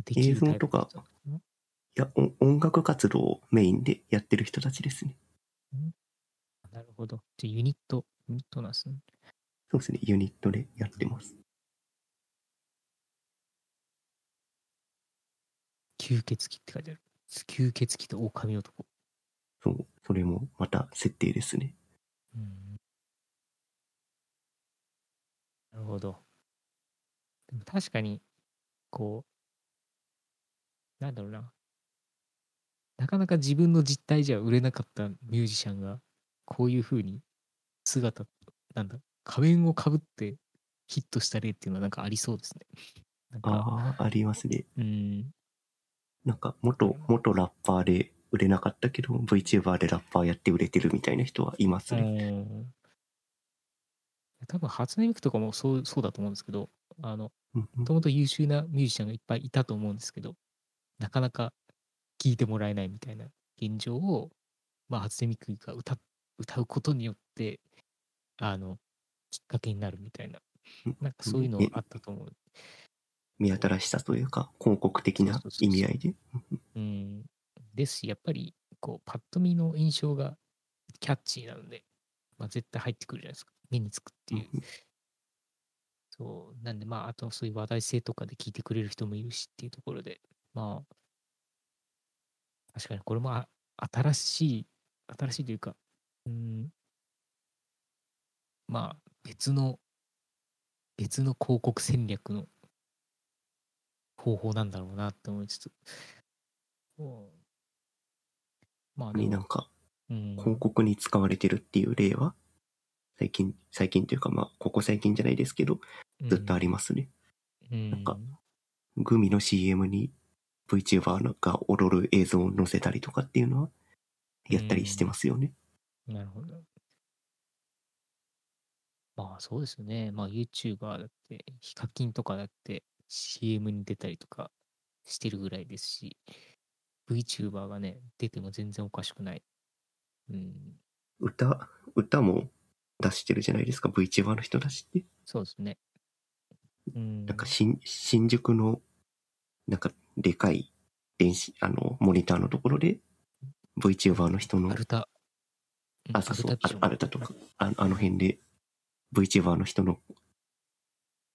できる映像とか？いや、お音楽活動をメインでやってる人たちですね。なるほど。じゃあユニット、ユニットなんですね。そうですね、ユニットでやってます。吸血鬼って書いてある。吸血鬼と狼男。そう、それもまた設定ですね。うん。なるほど。でも確かに、こう、なんだろうな。なかなか自分の実態じゃ売れなかったミュージシャンが、こういう風に姿、なんだ、仮面をかぶってヒットした例っていうのはなんかありそうですね。ああ、ありますね。うん、なんか、元、元ラッパーで売れなかったけど、VTuber でラッパーやって売れてるみたいな人はいますね。うん多分初音ミクとかもそうそうだと思うんですけど、あの、もともと優秀なミュージシャンがいっぱいいたと思うんですけど、なかなか聴いてもらえないみたいな現状を、まあ、初音ミクが歌歌うことによって、あの、きっかけになるみたいな、なんかそういうのえあったと思う。目新しさというか、広告的な意味合いで？うん。ですし、やっぱり、こう、パッと見の印象がキャッチーなので、まあ、絶対入ってくるじゃないですか。目につくっていう。そう。なんで、まあ、あとそういう話題性とかで聞いてくれる人もいるしっていうところで、まあ、確かにこれもあ新しい、新しいというか、うん、まあ、別の、別の広告戦略の方法なんだろうなって思いつつ、う。んまあでも、になんか、うん、広告に使われてるっていう例は、最近、最近というか、まあ、ここ最近じゃないですけど、ずっとありますね。うん、なんかグミの CM に VTuber が踊る映像を載せたりとかっていうのはやったりしてますよね。なるほど。まあそうですよね。まあ YouTuber だって、ヒカキンとかだって CM に出たりとかしてるぐらいですし、VTuber がね、出ても全然おかしくない。うん、歌、歌も出してるじゃないですか、VTuber の人たちって。そうですね。うん、なんか新、新宿の、なんか、でかい電子、あの、モニターのところで、VTuber の人のア、ルタ。うんあ、そうそう、アルタとか、ああの辺で、VTuber の人の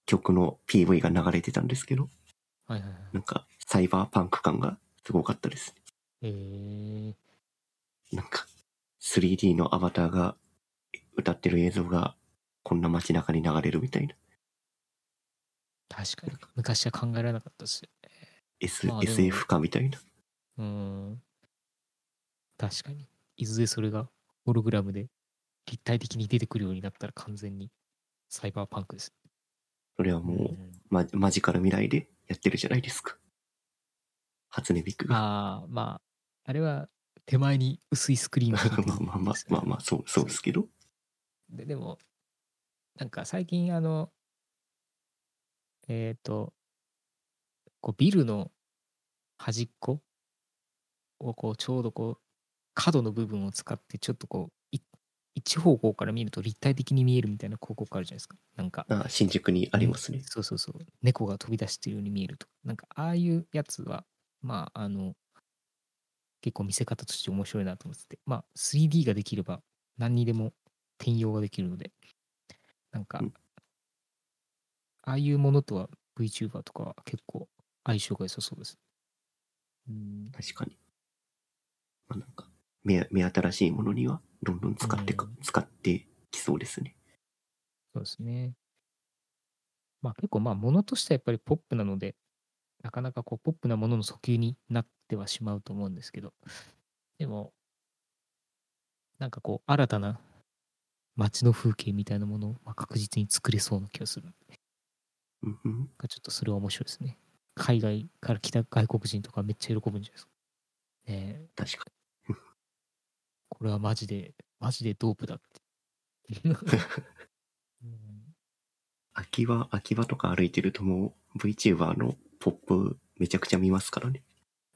曲の PV が流れてたんですけど、はいはいはい。なんか、サイバーパンク感がすごかったです。えー、なんか、3D のアバターが歌ってる映像が、こんな街中に流れるみたいな。確かに。昔は考えられなかったですよ。S まあでも SF 化みたいな。うん。確かに。いずれそれがホログラムで立体的に出てくるようになったら完全にサイバーパンクです。それはもう、んま、マジカル未来でやってるじゃないですか。初音ミクが。ああ、まあ、あれは手前に薄いスクリーンが (laughs) まあまあまあまあまあ、そう、そうですけど。ででも、なんか最近あの、えっ、と、こうビルの端っこをこうちょうどこう角の部分を使ってちょっとこうい一方向から見ると立体的に見えるみたいな広告あるじゃないですか。なんか、あ新宿にありますね。そうそうそう。猫が飛び出してるように見えるとか。なんかああいうやつは、まああの、結構見せ方として面白いなと思ってて、まあ 3D ができれば何にでも転用ができるので、なんか、うんああいうものとは VTuber とかは結構相性が良さそうです。うん、確かに。まあなんか、目、目新しいものには、どんどん使ってか、うん使ってきそうですね。そうですね。まあ結構まあものとしてはやっぱりポップなので、なかなかこうポップなものの訴求になってはしまうと思うんですけど、でも、なんかこう新たな街の風景みたいなものをまあ確実に作れそうな気がする。うんうん。がちょっとそれは面白いですね。海外から来た外国人とかめっちゃ喜ぶんじゃないですか。ねえ確かこれはマジで、マジでドープだって。(laughs) うん秋葉、秋葉とか歩いてるともう VTuber のポップめちゃくちゃ見ますからね。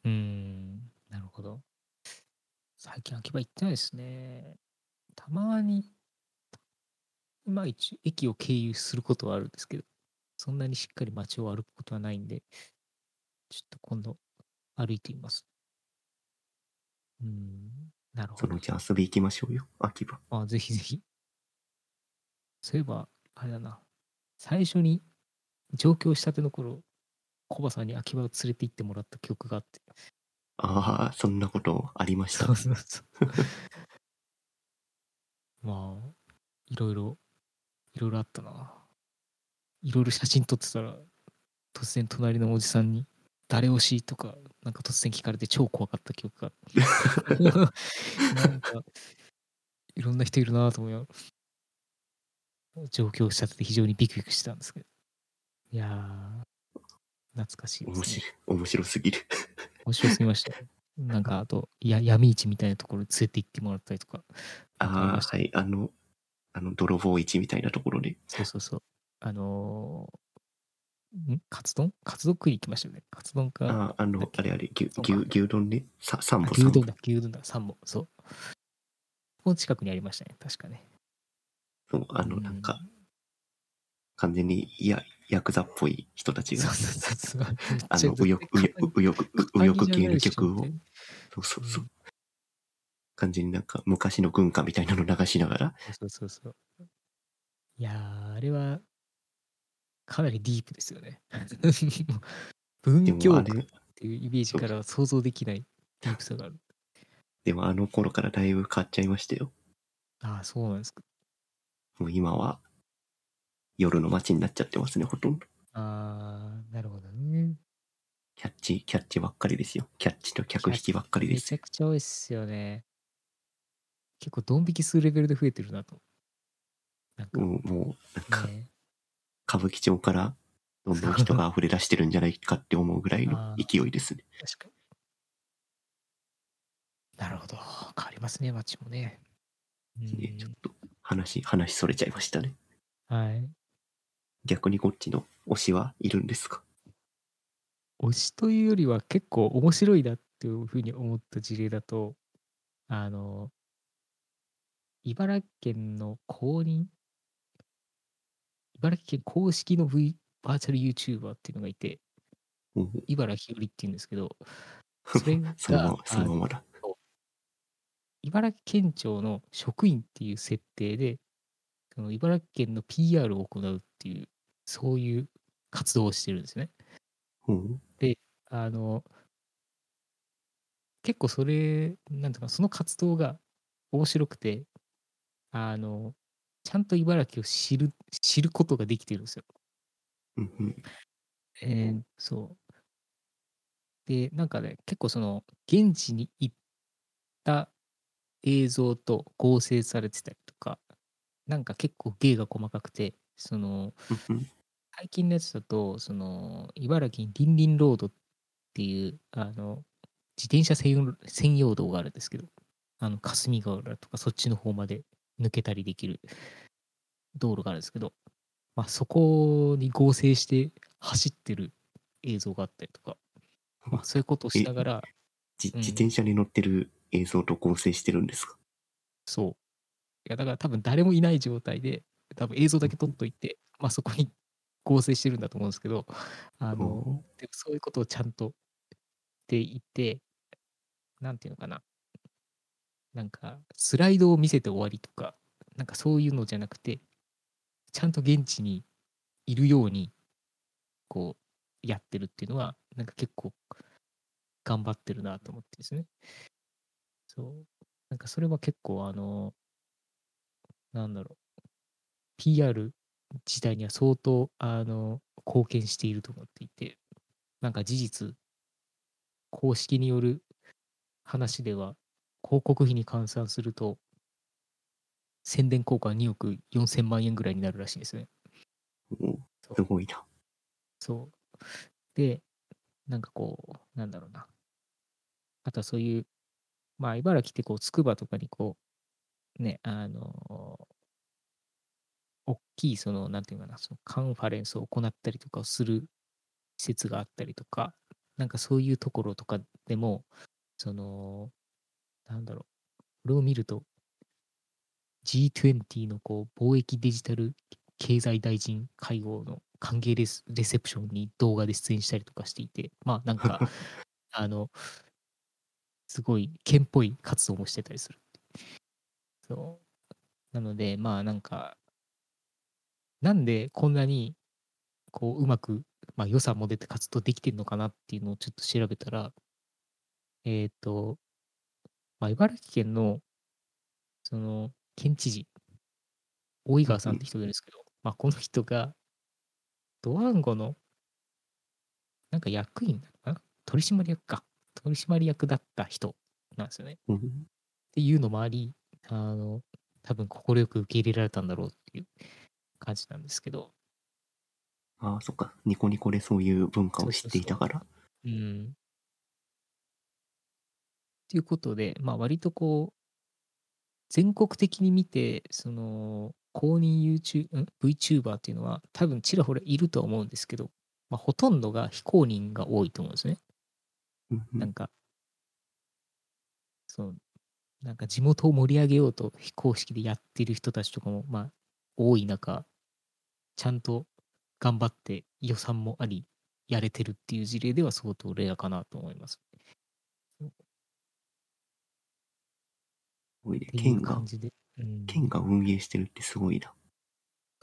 うーん、なるほど。最近秋葉行ってないですね。たまに、いまいち駅を経由することはあるんですけど、そんなにしっかり街を歩くことはないんで、ちょっと今度歩いてみます。うーん、なるほどそのう。ち遊び行きましょうよ、秋葉。あ、ぜひぜひ。そういえば、あれだな。最初に上京したての頃、コバさんに秋葉を連れて行ってもらった記憶があって。ああ、そんなことありましたそ。うそうそう。(laughs) まあ、いろいろ、いろいろあったな。いろいろ写真撮ってたら、突然隣のおじさんに、誰推し？とか、なんか突然聞かれて超怖かった記憶があって。(laughs) なんか、いろんな人いるなと思いながら、上京したてで非常にビクビクしてたんですけど。いやー、懐かしいですね。面白い、面白すぎる。(laughs) 面白すぎましたね。なんか、あと、や闇市みたいなところに連れて行ってもらったりとか。ありあはい、あの、あの、泥棒市みたいなところで。そうそうそう。あのーん？カツ丼？カツ丼食いに行きましたよね。カツ丼か。ああ、あのあれあれ、牛、牛、牛丼ね。さ、三あ歩三歩牛丼だ、牛丼だ、三本。そう。この近くにありましたね。確かね。そう、あの、なんか、完全に、いや、ヤクザっぽい人たちがそう、そうそうそう。あの、右翼、右翼、右翼、系の曲をそうそうそう。完全になんか昔の軍歌みたいなの流しながら、そうそうそう。いやー、あれは、かなりディープですよね。(laughs) 文で教っていうイメージからは想像できないディープさがある。でもあの頃からだいぶ変わっちゃいましたよ。ああ、そうなんですか。もう今は、夜の街になっちゃってますね、ほとんど。ああ、なるほどね。キャッチ、キャッチばっかりですよ。キャッチと客引きばっかりですよ。めちゃくちゃ多いっすよね。結構ドン引きするレベルで増えてるなと。なんか、もう、もうなんか、ね、歌舞伎町からどんどん人が溢れ出してるんじゃないかって思うぐらいの勢いですね。確かに。なるほど。変わりますね、街もね。うんねちょっと話、話それちゃいましたね。はい。逆にこっちの推しはいるんですか？推しというよりは結構面白いなっていうふうに思った事例だと、あの、茨城県の公認、茨城県公式の、v、バーチャル YouTuber っていうのがいて、茨城日和っていうんですけど、(laughs) それがそのまま、だ。茨城県庁の職員っていう設定で、その茨城県の PR を行うっていう、そういう活動をしてるんですね。おうあの、結構それ、なんていうか、その活動が面白くて、あの、ちゃんと茨城を知る、知ることができてるんですよ。うんうんえーそう。で、なんかね、結構その、現地に行った映像と合成されてたりとか、なんか結構芸が細かくて、その、うんうん最近のやつだと、その、茨城にリンリンロードっていう、あの、自転車専用専用道があるんですけど、あの、霞ヶ浦とかそっちの方まで抜けたりできる道路があるんですけど、まあ、そこに合成して走ってる映像があったりとか、まあ、そういうことをしながら、自転車に乗ってる映像と合成してるんですか？そう。いや、だから多分誰もいない状態で、多分映像だけ撮っといて、まあそこに合成してるんだと思うんですけど、あの、おうでそういうことをちゃんとしていて、なんていうのかな。なんか、スライドを見せて終わりとか、なんかそういうのじゃなくて、ちゃんと現地にいるように、こう、やってるっていうのは、なんか結構、頑張ってるなと思ってですね。そう。なんかそれは結構、あの、なんだろう、PR 自体には相当、あの、貢献していると思っていて、なんか事実、公式による話では、広告費に換算すると、宣伝効果は2億4000万円ぐらいになるらしいんですね。すごいな。そう。で、なんかこう、なんだろうな。あとはそういう、まあ、茨城ってこう、つくばとかにこう、ね、あの大きい、その、なんていうかな、そのカンファレンスを行ったりとかをする施設があったりとか、なんかそういうところとかでも、その、なんだろう、これを見ると、G20 のこう貿易デジタル経済大臣会合の歓迎レスレセプションに動画で出演したりとかしていて、まあなんか、(laughs) あの、すごい県っぽい活動もしてたりする。そう。なので、まあなんか、なんでこんなに、こう、うまく、まあ予算も出て活動できてるのかなっていうのをちょっと調べたら、えっ、と、まあ茨城県の、その、県知事、大井川さんって人がいるんですけど、まあこの人が、ドワンゴの、なんか役員なのかな？取締役か。取締役だった人なんですよね。うんっていうのもあり、あの、多分快く受け入れられたんだろうっていう感じなんですけど、ああ、そっか。ニコニコでそういう文化を知っていたから。うん。ということで、まあ割とこう、全国的に見て、その、公認 YouTube、ん？VTuber っていうのは多分ちらほらいるとは思うんですけど、まあほとんどが非公認が多いと思うんですね。なんか、そう、なんか地元を盛り上げようと非公式でやってる人たちとかも、まあ、多い中、ちゃんと頑張って予算もあり、やれてるっていう事例では相当レアかなと思います。ごいね県が。うん、県が運営してるってすごいな。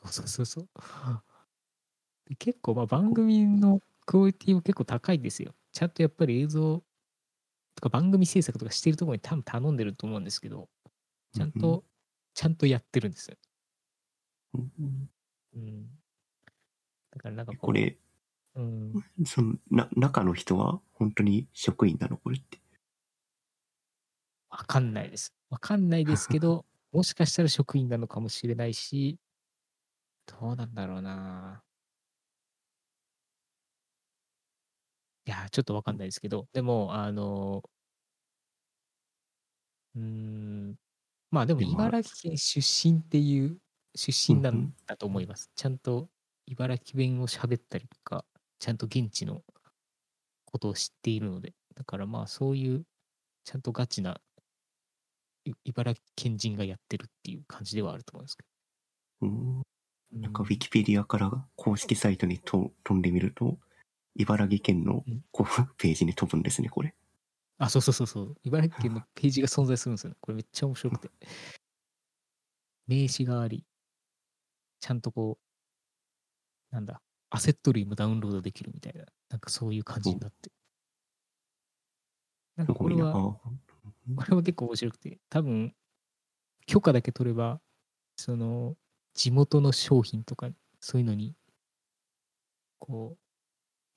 そうそうそう。(laughs) で結構、まあ、番組のクオリティも結構高いですよ。ちゃんとやっぱり映像とか番組制作とかしてるところに多分頼んでると思うんですけど、ちゃんうんと、ちゃんとやってるんですよ。うんうんうん。だからなんかこう、これ、うん、その、な、中の人は本当に職員なの？これって。わかんないです。わかんないですけど、(laughs) もしかしたら職員なのかもしれないし、どうなんだろうな。いや、ちょっとわかんないですけど、でも、あの、うーん、まあでも茨城県出身っていう出身なうんだと思います。ちゃんと茨城弁を喋ったりとか、ちゃんと現地のことを知っているので、だからまあそういう、ちゃんとガチない茨城県人がやってるっていう感じではあると思うんですけうんど。なんかウうィキペディアから公式サイトにと飛んでみると、茨城県のうんこうページに飛ぶんですね、これ。あ、そうそうそうそう。茨城県のページが存在するんですよね。これめっちゃ面白くて。名詞があり、ちゃんとこう、なんだ、アセット類もダウンロードできるみたいな、なんかそういう感じになって。なん。かこれは、あこれは結構面白くて、多分、許可だけ取れば、その、地元の商品とか、そういうのに、こう、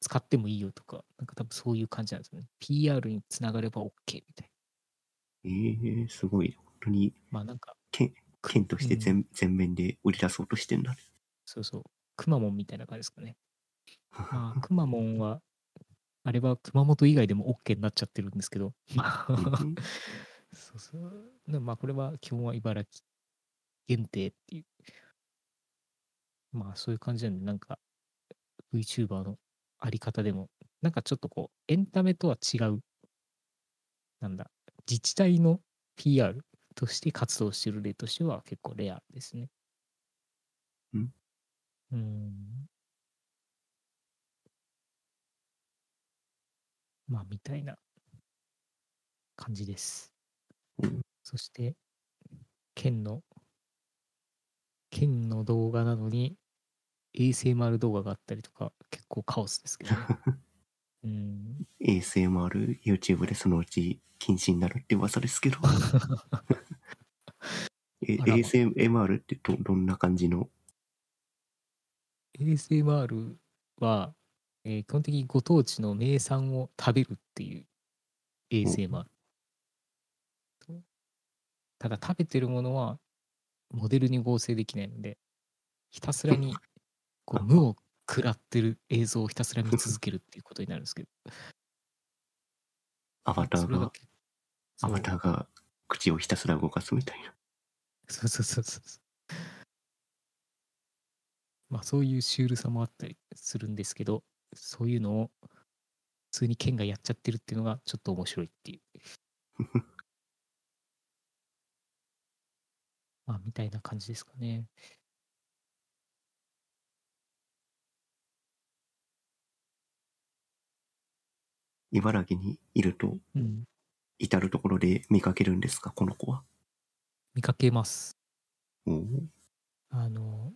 使ってもいいよとか、なんか多分そういう感じなんですよね。PR につながれば OK みたいえー、すごい。本当にな。まあなんか、県県としてうん全,、全面で売り出そうとしてんだね。そうそう、くまモンみたいな感じですかね。(laughs) まあ、くまモンは、あれは熊本以外でも OK になっちゃってるんですけど、まあうん (laughs) そうまあ、これは基本は茨城限定っていう。まあ、そういう感じなんで、なんか、VTuber のあり方でも、なんかちょっとこう、エンタメとは違う、なんだ、自治体の PR として活動してる例としては結構レアですね。うん。うん。まあ、みたいな感じです。うんそして、県の、県の動画なのに、ASMR 動画があったりとか、結構カオスですけどね。(laughs) うん。ASMR、YouTube でそのうち禁止になるって噂ですけど。(laughs) ASMR ってどどんな感じの？ASMR は、えー基本的にご当地の名産を食べるっていう ASMR。ただ食べてるものはモデルに合成できないので、ひたすらに (laughs) こう無を食らってる映像をひたすら見続けるっていうことになるんですけど、アバターが、アバターが口をひたすら動かすみたいな。そうそうそうそう。まあそういうシュールさもあったりするんですけど、そういうのを普通に県がやっちゃってるっていうのがちょっと面白いっていう。(laughs) まあみたいな感じですかね。茨城にいるとうん。至るところで見かけるんですか、この子は。見かけます。おーあの、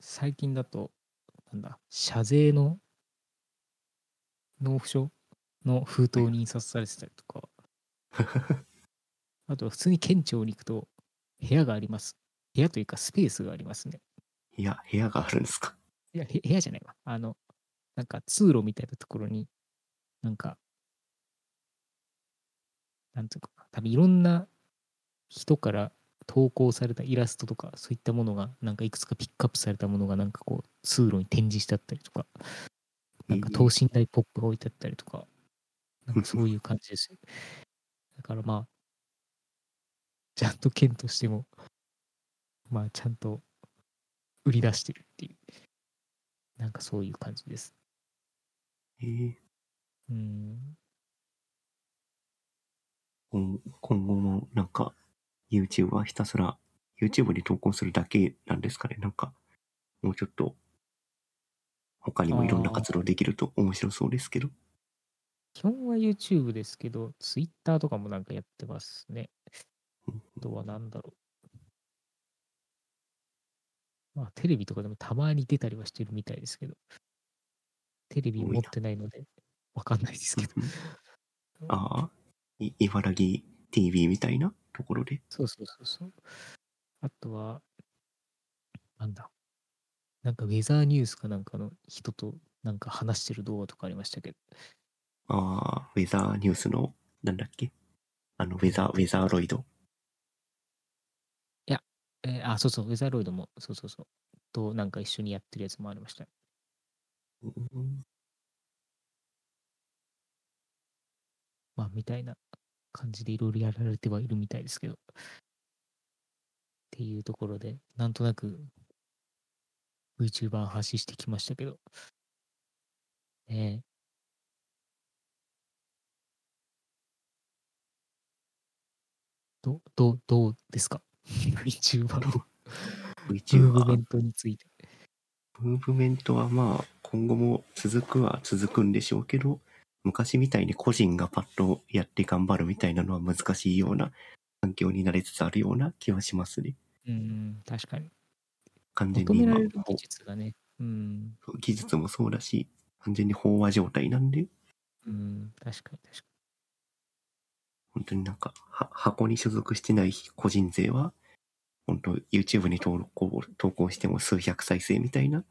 最近だと、なんだ、謝税の納付書の封筒に印刷されてたりとか、(laughs) あとは普通に県庁に行くと部屋があります。部屋というかスペースがありますね。部屋、部屋があるんですか？いや、へ部屋じゃないわ。あの、なんか通路みたいなところに、なんか、なんていうかな、多分いろんな人から投稿されたイラストとか、そういったものが、なんかいくつかピックアップされたものが、なんかこう、通路に展示してあったりとか、なんか等身大ポップが置いてあったりとか、なんかそういう感じですよ。(laughs) だからまあ、ちゃんと県としても、まあちゃんと売り出してるっていう、なんかそういう感じです。えーうん。今今後もなんか YouTube はひたすら YouTube に投稿するだけなんですかね。なんかもうちょっと他にもいろんな活動できると面白そうですけど。基本は YouTube ですけど、Twitter とかもなんかやってますね。うんあとはなんだろう。まあテレビとかでもたまに出たりはしてるみたいですけど、テレビ持ってないのでわかんないですけど。ああ、い茨城 TV みたいなところで。そうそうそうそう。あとは、なんだ。なんかウェザーニュースかなんかの人となんか話してる動画とかありましたけど、ああ、ウェザーニュースの、なんだっけ？あの、ウェザー、ウェザーロイド。えーあ、そうそう、ウェザーロイドも、そうそうそう。と、なんか一緒にやってるやつもありました。うんまあ、みたいな感じでいろいろやられてはいるみたいですけど。っていうところで、なんとなく VTuber 発信してきましたけど。ねえ。ど、ど、どうですか ?VTuber のムーブ VTuber メントについて。ムーブメントはまあ今後も続くは続くんでしょうけど昔みたいに個人がパッとやって頑張るみたいなのは難しいような環境になりつつあるような気はしますね。うん、確かに。完全求に今技術がね。うん、技術もそうだし完全に飽和状態なんでうん、確かに確か本当になんかは箱に所属してない個人勢は本当 YouTube に登録を投稿しても数百再生みたいなに。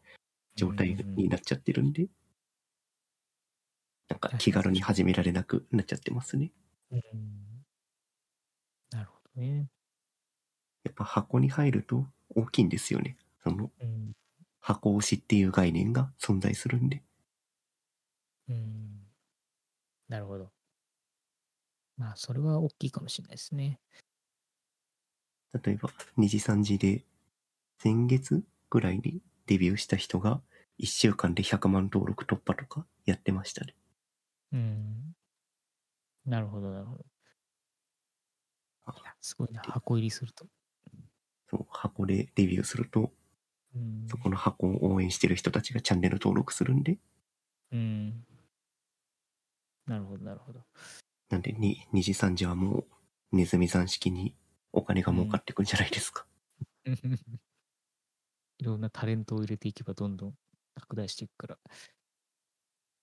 状態うんになっちゃってるんで、なんか気軽に始められなくなっちゃってますね。うんなるほどね。やっぱ箱に入ると大きいんですよね。そのうん、箱推しっていう概念が存在するんで。うん。なるほど。まあ、それは大きいかもしれないですね。例えば2時3時で先月ぐらいにデビューした人が1週間で100万登録突破とかやってましたね。うん。なるほど、なるほど。すごいな。箱入りすると。そう箱でデビューするとうん。そこの箱を応援してる人たちがチャンネル登録するんでうん。なるほど、なるほど。なんで 2, 2時3時はもうネズミ算式にお金が儲かってくんじゃないですか。いろんなタレントを入れていけばどんどん拡大していくから。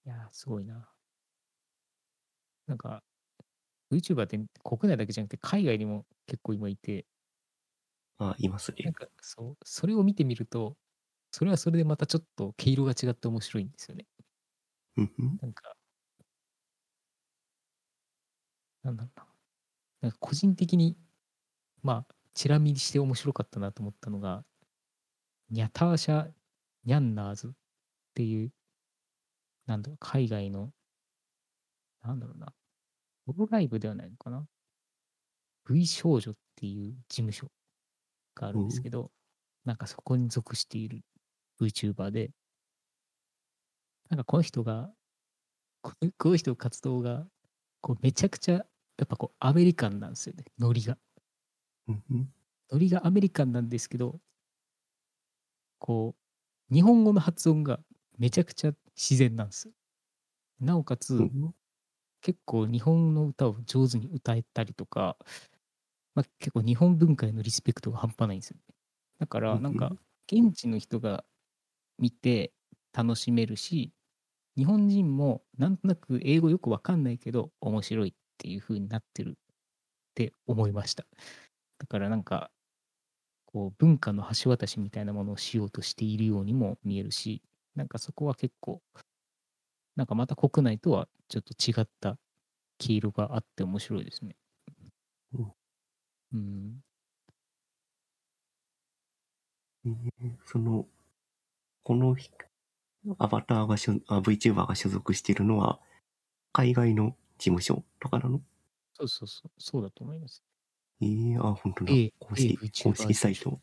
いやー、すごいな。なんか、VTuber って国内だけじゃなくて海外にも結構今いて、あ、いますね。なんかそう、それを見てみると、それはそれでまたちょっと毛色が違って面白いんですよね。うんうん。なんか、なんだろうな。なんか個人的に、まあ、チラ見して面白かったなと思ったのが、ニャターシャ・ニャンナーズっていう、なんだろう、海外の、なんだろうな、ホロライブではないのかな。V 少女っていう事務所があるんですけど、なんかそこに属している VTuber で、なんかこの人が、この人の活動が、こうめちゃくちゃ、やっぱこうアメリカンなんですよね、ノリが。うんうん。ノリがアメリカンなんですけど、こう、日本語の発音がめちゃくちゃ自然なんですよ。なおかつ、うん結構日本の歌を上手に歌えたりとか、まあ、結構日本文化へのリスペクトが半端ないんですよね。だからなんか現地の人が見て楽しめるし日本人もなんとなく英語よくわかんないけど面白いっていう風になってるって思いました。だからなんかこう文化の橋渡しみたいなものをしようとしているようにも見えるしなんかそこは結構なんかまた国内とはちょっと違った黄色があって面白いですね。うんうん。えーその、このひアバターが所、あ VTuber が所属しているのは、海外の事務所とかなの？そうそうそう、そうだと思います。ええあ、本当だ A。公式 VTuber 公式サイト。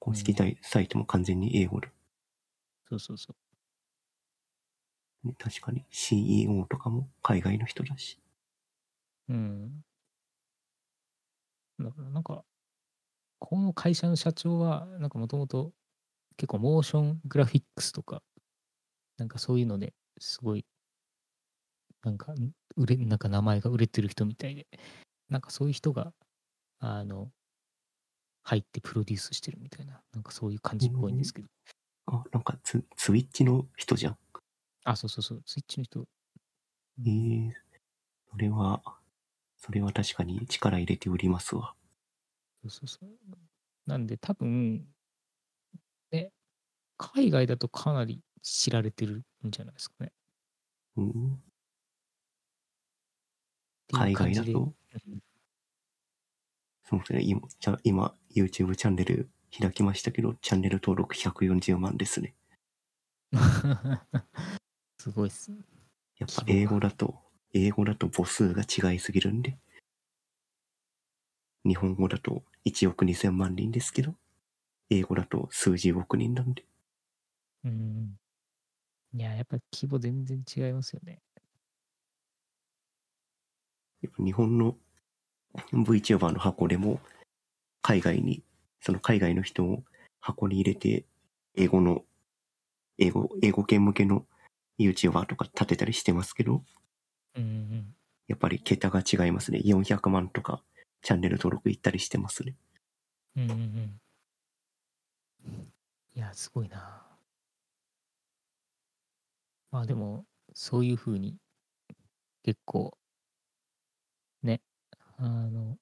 公式サイサイトも完全に英語で。そうそうそう。ね確かに CEO とかも海外の人だし。うん。だからなんか、この会社の社長は、なんかもともと結構モーショングラフィックスとか、なんかそういうのですごい、なんか、売れ、なんか名前が売れてる人みたいで、なんかそういう人が、あの、入ってプロデュースしてるみたいな、なんかそういう感じっぽいんですけど。あ、なんかツツイッチの人じゃん。あ、そうそうそう、スイッチの人。ええそれは、それは確かに力入れて売りますわ。そうそうそう。なんで多分、ね、海外だとかなり知られてるんじゃないですかね。うん、海外だと、うんそうですね、今、じゃ今 YouTube チャンネル開きましたけど、チャンネル登録140万ですね。(laughs) すごいっす。やっぱ英語だと、英語だと母数が違いすぎるんで、日本語だと1億2000万人ですけど、英語だと数十億人なんで、うん。いや、やっぱ規模全然違いますよね。やっぱ日本の VTuber の箱でも、海外に、その海外の人を箱に入れて、英語の、英語、英語圏向けの YouTuber とか立てたりしてますけど、うんうん。やっぱり桁が違いますね。400万とかチャンネル登録いったりしてますね。うんうんうん。いや、すごいな。まあでも、そういうふうに、結構、ね、あの、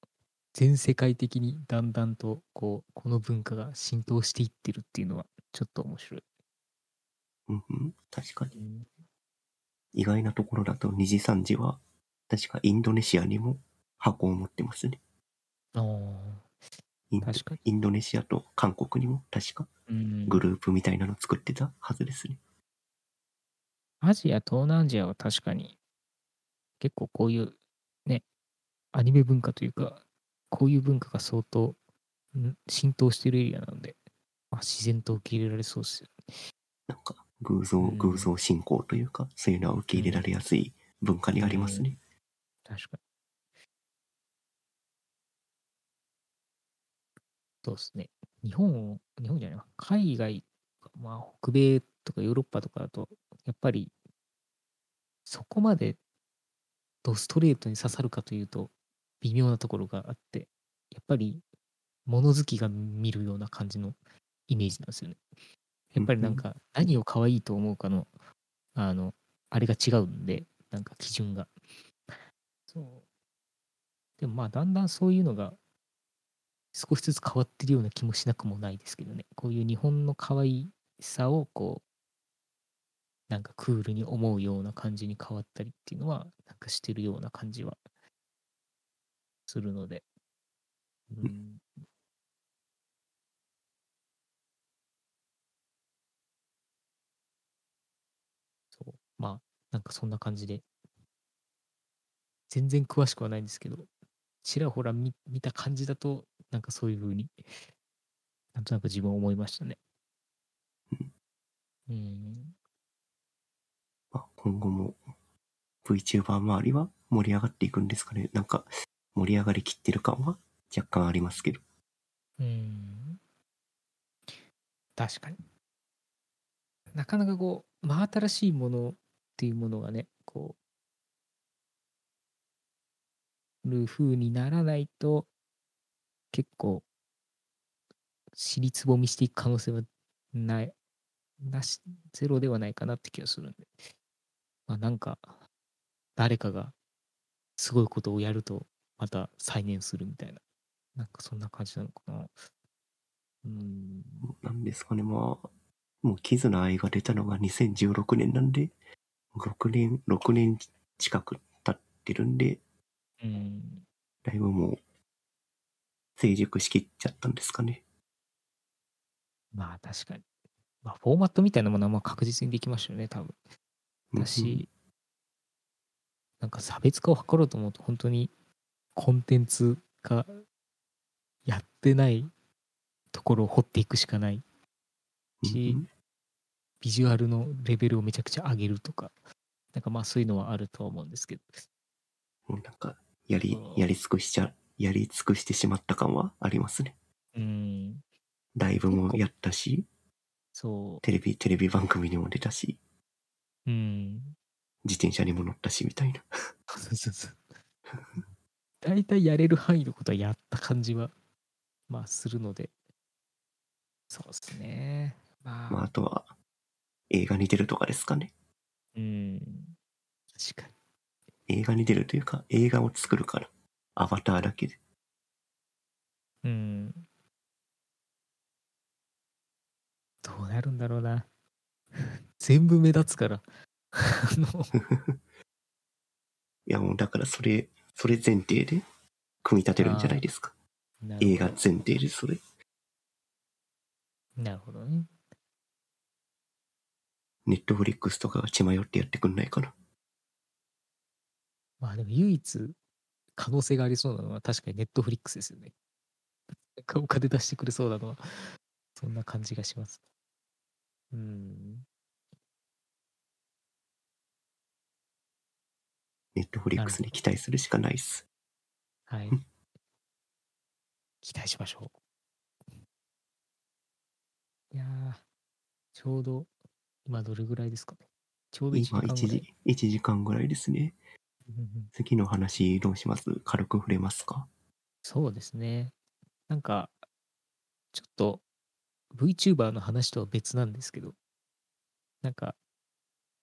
全世界的にだんだんと、こう、この文化が浸透していってるっていうのは、ちょっと面白い。うんうん、確かに。うん意外なところだと2時3時は、確かインドネシアにも箱を持ってますね。ああ、インド確かに。インドネシアと韓国にも確かうんグループみたいなの作ってたはずですね。アジア、東南アジアは確かに、結構こういう、ね、アニメ文化というか、こういう文化が相当ん浸透してるエリアなので、まあ、自然と受け入れられそうですよね。なんか偶像、うん偶像信仰というか、そういうのは受け入れられやすい文化にありますね。確かに。そうですね。日本、日本じゃないわ海外、まあ、北米とかヨーロッパとかだと、やっぱり、そこまで、ドストレートに刺さるかというと、微妙なところがあって、やっぱり、物好きが見るような感じのイメージなんですよね。やっぱりなんか、何を可愛いと思うかの、あの、あれが違うんで、なんか基準が。そう。でもまあ、だんだんそういうのが少しずつ変わってるような気もしなくもないですけどね。こういう日本の可愛さをこう、なんかクールに思うような感じに変わったりっていうのは、なんかしてるような感じはするので。うん。まあ、なんかそんな感じで。全然詳しくはないんですけど、ちらほら見見た感じだと、なんかそういう風に、なんとなく自分は思いましたね。うん。まあ、今後も VTuber 周りは盛り上がっていくんですかね。なんか盛り上がりきってる感は若干ありますけど。うん。確かに。なかなかこう、真新しいものっていうものがね、こう、る風にならないと、結構、尻つぼみしていく可能性はない、なし、ゼロではないかなって気がするんで。まあなんか、誰かがすごいことをやると、また再燃するみたいな。なんかそんな感じなのかな。うん。なんですかね。まあ、もうキズナ愛が出たのが2016年なんで、6年、6年近く経ってるんで、うん。だいぶもう成熟しきっちゃったんですかね。まあ確かに。まあフォーマットみたいなものはまあ確実にできましたよね、多分。だし、なんか差別化を図ろうと思うと本当にコンテンツがやってないところを掘っていくしかない。うんしビジュアルのレベルをめちゃくちゃ上げるとか、なんかまあそういうのはあるとは思うんですけど。もうなんか、やりう、んやり尽くしちゃ、やり尽くしてしまった感はありますね。うん。ライブもやったし、そテレビ、テレビ番組にも出たし、う。うん。自転車にも乗ったし、みたいな。そうそうそう。大体やれる範囲のことはやった感じは、まあするので。そうですね。まあ、まあ、あとは、映画に出るとかですかね。うん。確かに。映画に出るというか、映画を作るから。アバターだけで。うん。どうなるんだろうな。(laughs) 全部目立つから。あの、(laughs) いや、もうだからそれ、それ前提で、組み立てるんじゃないですか。映画前提でそれ。なるほどね。ネットフリックスとかが血迷ってやってくんないかな。まあでも唯一可能性がありそうなのは確かにネットフリックスですよね。なんかお金出してくれそうなのは、そんな感じがします。うん。ネットフリックスに期待するしかないっす。はいうん。期待しましょう。いやー、ちょうど、今どれぐらいですかね。ちょうど1時今1間ぐらい。時、1時間ぐらいですね。次の話どうします？軽く触れますか？そうですね。なんか、ちょっと VTuber の話とは別なんですけど、なんか、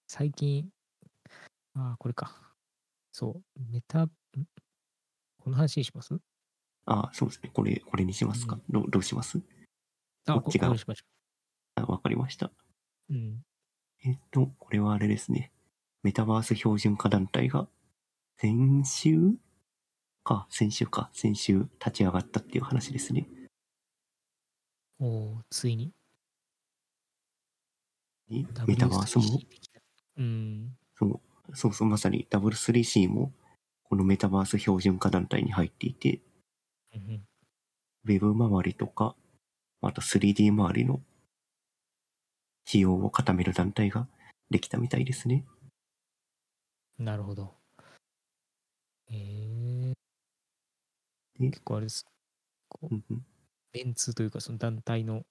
最近、ああ、これか。そう、メタ、ん？この話にします？ああ、そうですね。これ、これにしますか、うんどうどうします？あ、こっちがここれにしましょあ、わかりました。う。うん。えっと、これはあれですね。メタバース標準化団体が、先週？か、先週か、先週立ち上がったっていう話ですね。おおついに？にメタバースも？W3C 的な？うん。そう、そうそう、まさに W3C も、このメタバース標準化団体に入っていて、うんウェブ周りとか、あと 3D 周りの仕様を固める団体ができたみたいですね。うん。なるほど。えー、で結構あれです。こううんうん、メンツというか、その団体の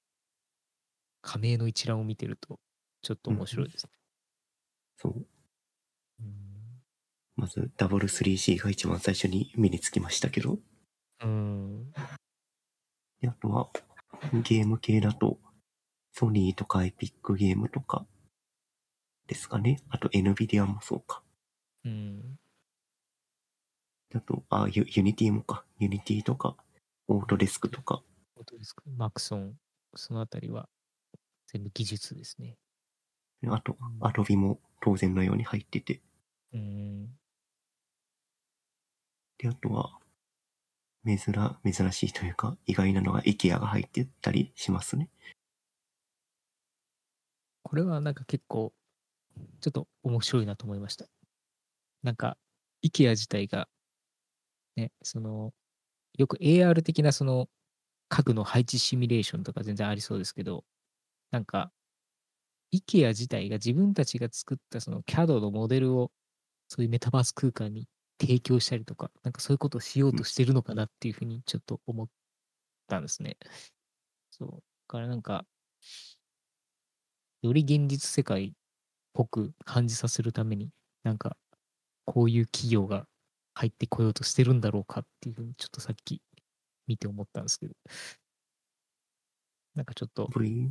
加盟の一覧を見てると、ちょっと面白いですね。そう。うん。まず W3C が一番最初に目につきましたけど、うん。であとはゲーム系だと、ソニーとか Epic Games とかですかね。あと NVIDIA もそうか。うん。あと、あ、ユ Unity もか。 Unity とか、 Autodesk とか、本当ですか。 Maxon、そのあたりは全部技術ですね。あとうん、アドビも当然のように入ってて、うん。で、あとは、珍、珍しいというか、意外なのが IKEA が入ってたりしますね。これはなんか結構、ちょっと面白いなと思いました。なんか、IKEA 自体が、ね、その、よく AR 的なその家具の配置シミュレーションとか全然ありそうですけど、なんか、IKEA 自体が自分たちが作ったその CAD のモデルをそういうメタバース空間に提供したりとか、なんかそういうことをしようとしてるのかなっていうふうにちょっと思ったんですね。そう。だからなんか、より現実世界っぽく感じさせるために、なんか、こういう企業が入ってこようとしてるんだろうかっていうふうに、ちょっとさっき見て思ったんですけど。なんかちょっと、V、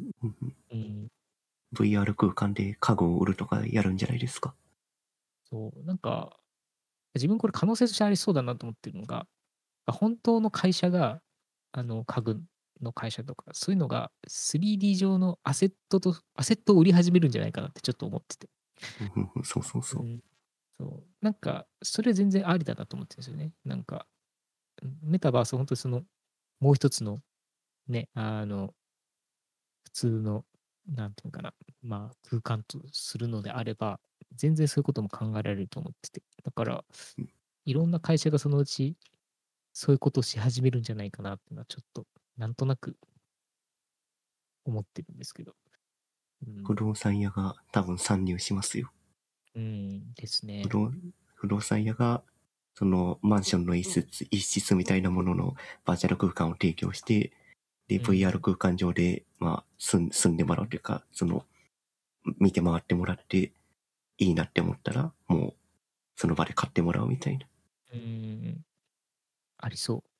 うん VR 空間で家具を売るとかやるんじゃないですか？そう、なんか、自分これ可能性としてありそうだなと思ってるのが、本当の会社が、あの、家具の会社とか、そういうのが 3D 上のアセットと、アセットを売り始めるんじゃないかなってちょっと思ってて。うんうそうそうそう。んそうなんか、それ全然ありだなと思ってるんですよね。なんか、うんメタバース、本当にその、もう一つの、ね、あの、普通の、なんていうのかな、まあ、空間とするのであれば、全然そういうことも考えられると思ってて。だからうん、いろんな会社がそのうち、そういうことをし始めるんじゃないかなっていうのは、ちょっと、なんとなく、思ってるんですけど。うん不動産屋が多分参入しますよ。うんですね不。動不動産屋が、そのマンションの一室、一室みたいなもののバーチャル空間を提供して、で、うん VR 空間上で、まあ、住ん住んでもらうというか、その、見て回ってもらって、いいなって思ったら、もう、その場で買ってもらうみたいな。うん。ありそう。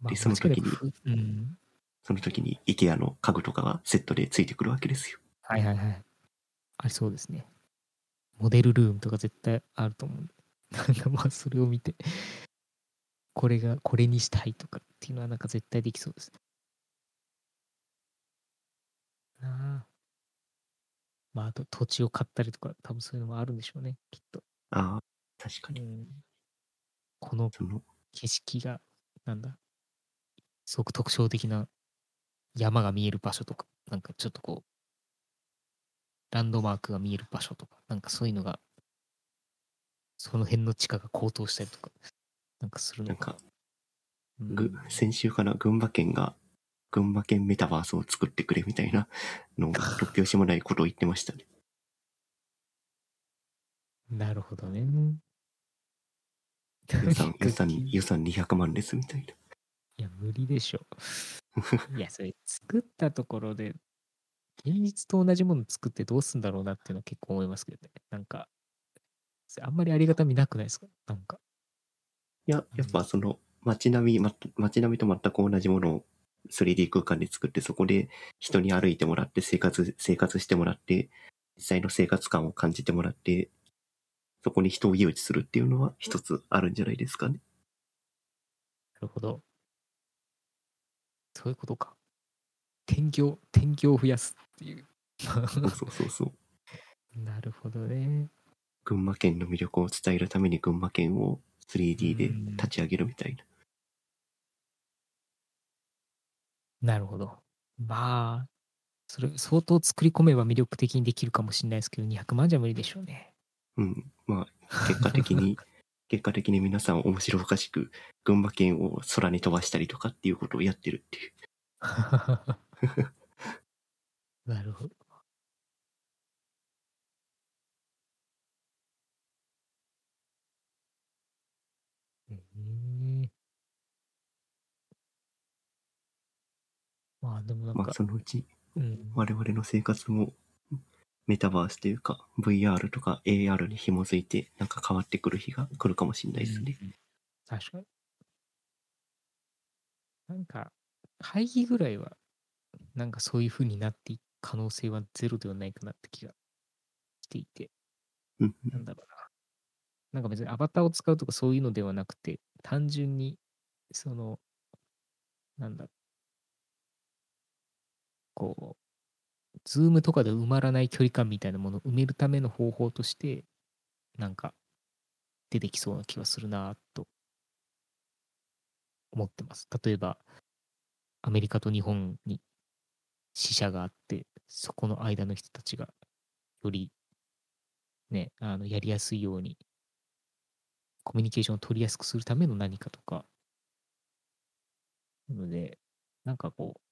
までその時にうん。その時に IKEA の家具とかがセットでついてくるわけですよ。はいはいはい。ありそうですね。モデルルームとか絶対あると思う。(laughs) なんかまあそれを見て、これが、これにしたいとかっていうのはなんか絶対できそうですね。なあ。まああと土地を買ったりとか多分そういうのもあるんでしょうね、きっと。ああ、確かに。うん。この、景色が、なんだ、すごく特徴的な山が見える場所とか、なんかちょっとこう、ランドマークが見える場所とか、なんかそういうのがその辺の地価が高騰したりとか、なんかするのか。なんか、うんぐ先週かな、群馬県が、群馬県メタバースを作ってくれみたいなのを突拍子もないことを言ってましたね。なるほどね。予算、予算、い予算200万ですみたいな。や、無理でしょ。(laughs) いや、それ作ったところで、現実と同じもの作ってどうすんだろうなっていうのは結構思いますけどね。なんか、あんまりありがたみなくないですか？なんか。いや、やっぱその街並み、ま、街並みと全く同じものを 3D 空間で作って、そこで人に歩いてもらって生活、生活してもらって、実際の生活感を感じてもらって、そこに人を誘致するっていうのは一つあるんじゃないですかね。なるほど。そういうことか。転業、転業を増やすっていう。そうそうそうそう。(laughs) なるほどね。群馬県の魅力を伝えるために群馬県を 3D で立ち上げるみたいな。なるほど。まあ、それ相当作り込めば魅力的にできるかもしれないですけど、200万じゃ無理でしょうね。うん。まあ、結果的に、結果的に皆さん面白おかしく群馬県を空に飛ばしたりとかっていうことをやってるっていう。(laughs) なるほど。ええまあでもなんか、まあそのうちうん、我々の生活もメタバースというか VR とか AR に紐づいてなんか変わってくる日が来るかもしれないですね。うん確かに。なんか、会議ぐらいは、なんかそういう風になっていく可能性はゼロではないかなって気がしていて、うんなんだろうな。なんか別にアバターを使うとかそういうのではなくて、単純に、その、なんだ、こう、ズームとかで埋まらない距離感みたいなものを埋めるための方法として、なんか、出てきそうな気はするなと思ってます。例えば、アメリカと日本に死者があって、そこの間の人たちがよりね、あのやりやすいように、コミュニケーションを取りやすくするための何かとか。なので、なんかこう、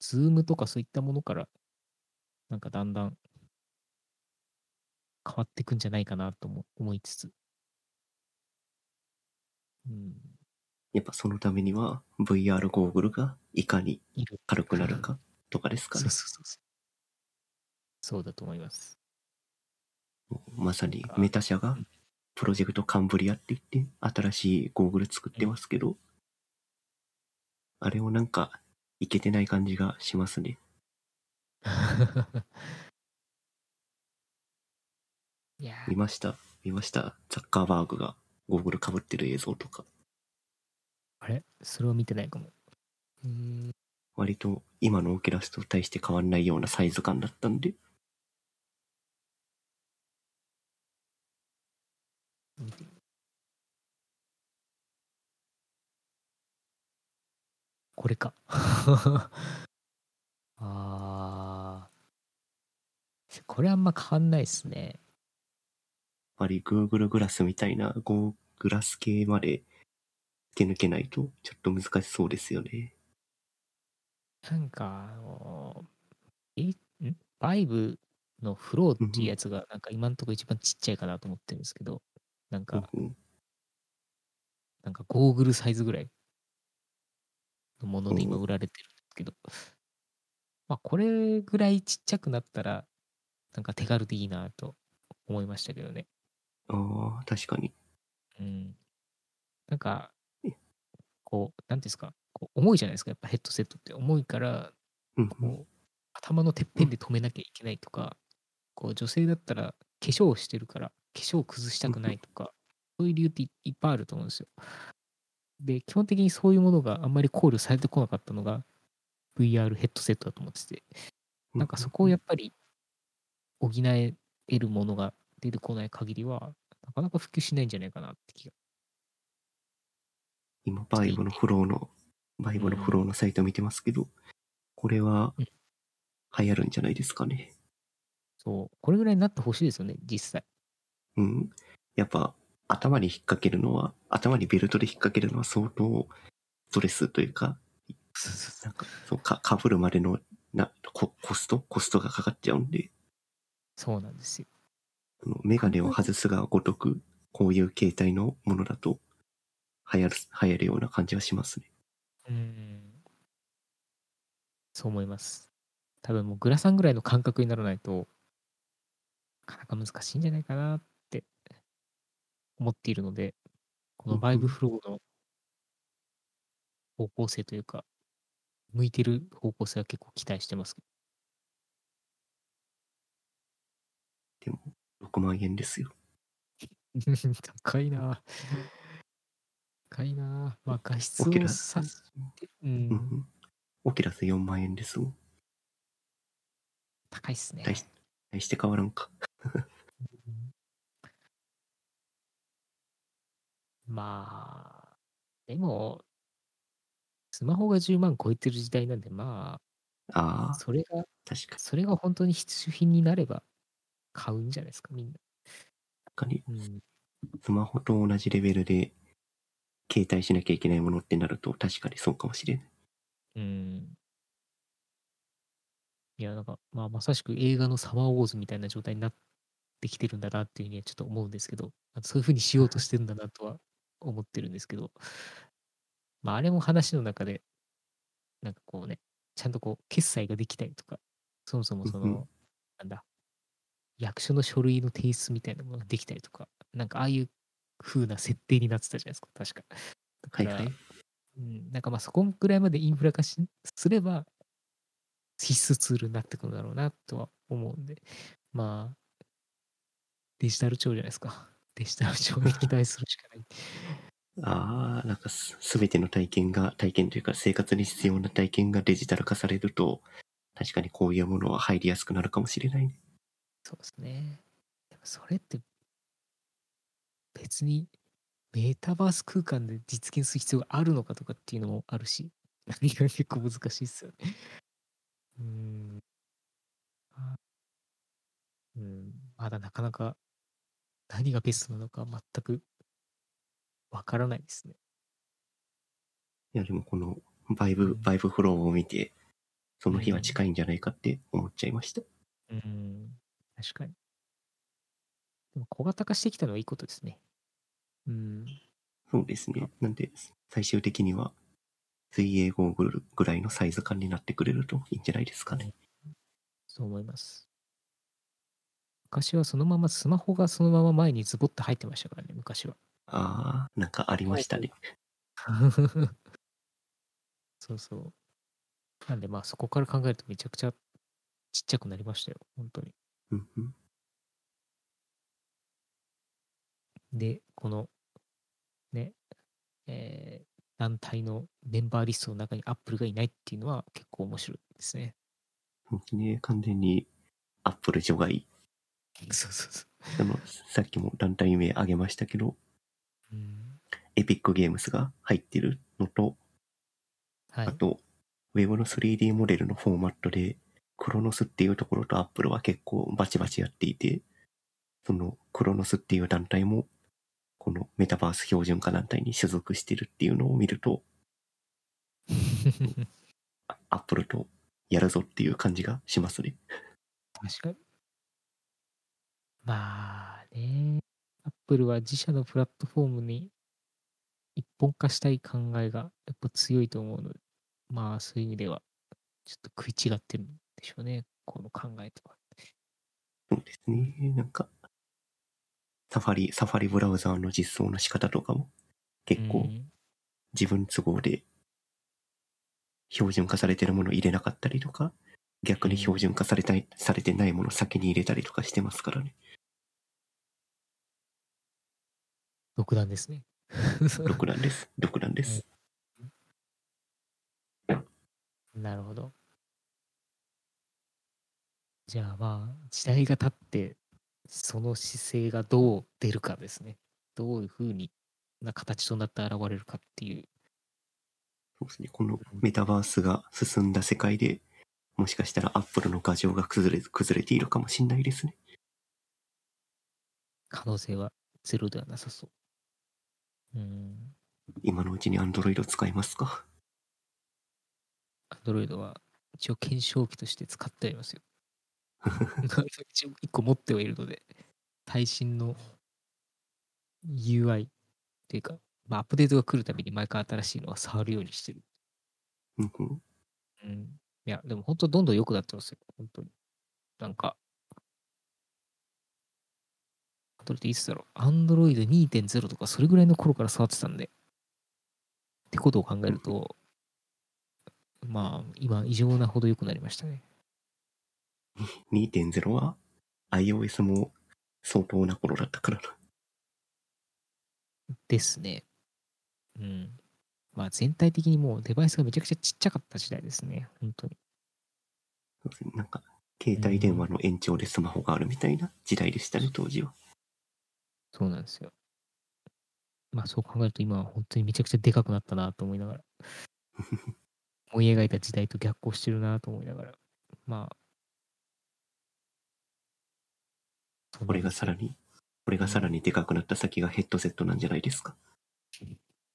Zoom とかそういったものから、なんかだんだん変わっていくんじゃないかなとも思いつつ。うん、やっぱそのためには VR ゴーグルがいかに。軽くなるかとかですかねそう。そうそうそう。そうだと思います。まさにメタ社がプロジェクトカンブリアって言って新しいゴーグル作ってますけど、あれをなんかいけてない感じがしますね。(laughs) いやー見ました見ましたザッカーバーグがゴーグル被ってる映像とか。あれ？それを見てないかも。うーん。割と今のオキュラスと対して変わんないようなサイズ感だったんで、見てみるこれか。(laughs) あー。これあんま変わんないっすね。やっぱり Google グラスみたいなゴーグラス系まで手抜けないとちょっと難しそうですよね。なんか、あのえ、ん？バイブのフローっていうやつが、なんか今のところ一番ちっちゃいかなと思ってるんですけど、なんか、うんうんなんかゴーグルサイズぐらいのもので今うん売られてるんですけど、まあこれぐらいちっちゃくなったら、なんか手軽でいいなと思いましたけどね。ああ、確かに。うん。なんかえ、こう、なんていうんですか、こう重いじゃないですか、やっぱヘッドセットって。重いから、うんうんこう、頭のてっぺんで止めなきゃいけないとか、こう、女性だったら化粧をしてるから、化粧を崩したくないとか、そういう理由っていいっぱいあると思うんですよ。で、基本的にそういうものがあんまり考慮されてこなかったのが VR ヘッドセットだと思ってて、なんかそこをやっぱり補えるものが出てこない限りは、なかなか普及しないんじゃないかなって気が。今、バイブのフローの、バイブのフローのサイト見てますけど、これはうん流行るんじゃないですかね。そう、これぐらいになってほしいですよね、実際。うん。いやっぱ頭に引っ掛けるのは、頭にベルトで引っ掛けるのは相当ストレスというか、なんか、そうか、かぶるまでのなココスト？コストがかかっちゃうんで、そうなんですよ。メガネを外すがごとく、こういう形態のものだと、流行る、流行るような感じはしますね。うん。そう思います。多分もうグラさんぐらいの感覚にならないと、なかなか難しいんじゃないかなって思っているので、このバイブフローの方向性というか、向いてる方向性は結構期待してます。でも、6万円ですよ。(laughs) 高いな高いなまあ画質をさして、ううんん。オキラス4万円ですもん。高いっすね。大し大して変わらんか。うんまあ、でも、スマホが10万超えてる時代なんで、まあ、ああ、それが、確かに。それが本当に必需品になれば買うんじゃないですか、みんな。確かに、うん、スマホと同じレベルで、携帯しなきゃいけないものってなると、確かにそうかもしれない。うん。いや、なんか、まあ、まさしく映画のサマーウォーズみたいな状態になってきてるんだなっていうふうにはちょっと思うんですけど、あそういうふうにしようとしてるんだなとは思ってるんですけど、まあ、あれも話の中で、なんかこうね、ちゃんとこう、決済ができたりとか、そもそもその、なんだ、役所の書類の提出みたいなものができたりとか、なんかああいう風な設定になってたじゃないですか、確か。だから、はいはい。うん、なんかまあそこぐらいまでインフラ化しすれば必須ツールになってくるんだろうなとは思うんで、まあ、デジタル庁じゃないですか。デジタル庁に期待するしかない。(laughs) ああ、なんかす、すべての体験が、体験というか生活に必要な体験がデジタル化されると、確かにこういうものは入りやすくなるかもしれないね。そうですね。でもそれって別にメタバース空間で実現する必要があるのかとかっていうのもあるし、何が結構難しいっすよね。うーん。あうん、まだなかなか何がベストなのか全くわからないですね。いや、でもこの VIVE、VIVE Flow を見て、その日は近いんじゃないかって思っちゃいました。うん、確かに。でも小型化してきたのはいいことですね。うん。そうですね。なんで、最終的には、水泳ゴーグルぐらいのサイズ感になってくれるといいんじゃないですかね。そう思います。昔はそのままスマホがそのまま前にズボッと入ってましたからね、昔は。ああ、なんかありましたね。(laughs) そうそう。なんでまあそこから考えるとめちゃくちゃちっちゃくなりましたよ、本当に。で、このね、えー団体のメンバーリストの中にアップルがいないっていうのは結構面白いですね。ね。完全にアップル除外。そうそうそその、さっきも団体名挙げましたけど、う。うん。エピックゲームスが入ってるのと、はいあ。と、ウェブの 3D モデルのフォーマットで、クロノスっていうところとアップルは結構バチバチやっていて、そのクロノスっていう団体も、このメタバース標準化団体に所属してるっていうのを見ると、あ (laughs) アップルとやるぞっていう感じがしますね。確かに。まあね、アップルは自社のプラットフォームに一本化したい考えがやっぱ強いと思うので、まあそういう意味ではちょっと食い違ってるんでしょうね、この考えとは。そうですね。なんか、サファリ、サファリブラウザーの実装の仕方とかも結構うん自分都合で標準化されてるものを入れなかったりとか、逆に標準化されたい、されてないものを先に入れたりとかしてますからね。独断ですね。(laughs) 独断です。独断です。なるほど。じゃあまあ、時代が経って、その姿勢がどう出るかですね。どういうふうにな形となって現れるかっていう。そうですね。このメタバースが進んだ世界で、もしかしたらアップルの画像が崩れ、崩れているかもしれないですね。可能性はゼロではなさそう。うん。今のうちに Android 使いますか？Android は一応検証機として使ってありますよ。(laughs) 一応一個持ってはいるので、最新の UI っていうか、まあ、アップデートが来るたびに毎回新しいのは触るようにしてる。うんうんうん。いや、でも本当どんどん良くなってますよ。本当に。なんか、どれっていつだろう？Android 2.0とかそれぐらいの頃から触ってたんで。ってことを考えると、まあ、今、異常なほど良くなりましたね。(laughs) 2.0は iOS も相当な頃だったからな。ですね。うん。まあ、全体的にもうデバイスがめちゃくちゃちっちゃかった時代ですね。本当に。なんか、携帯電話の延長でスマホがあるみたいな時代でしたね、当時は。そうなんですよ。まあ、そう考えると今は本当にめちゃくちゃでかくなったなと思いながら。思い描いた時代と逆行してるなと思いながら。まあ。そうこれなんですよがさらに、これがさらにでかくなった先がヘッドセットなんじゃないですか。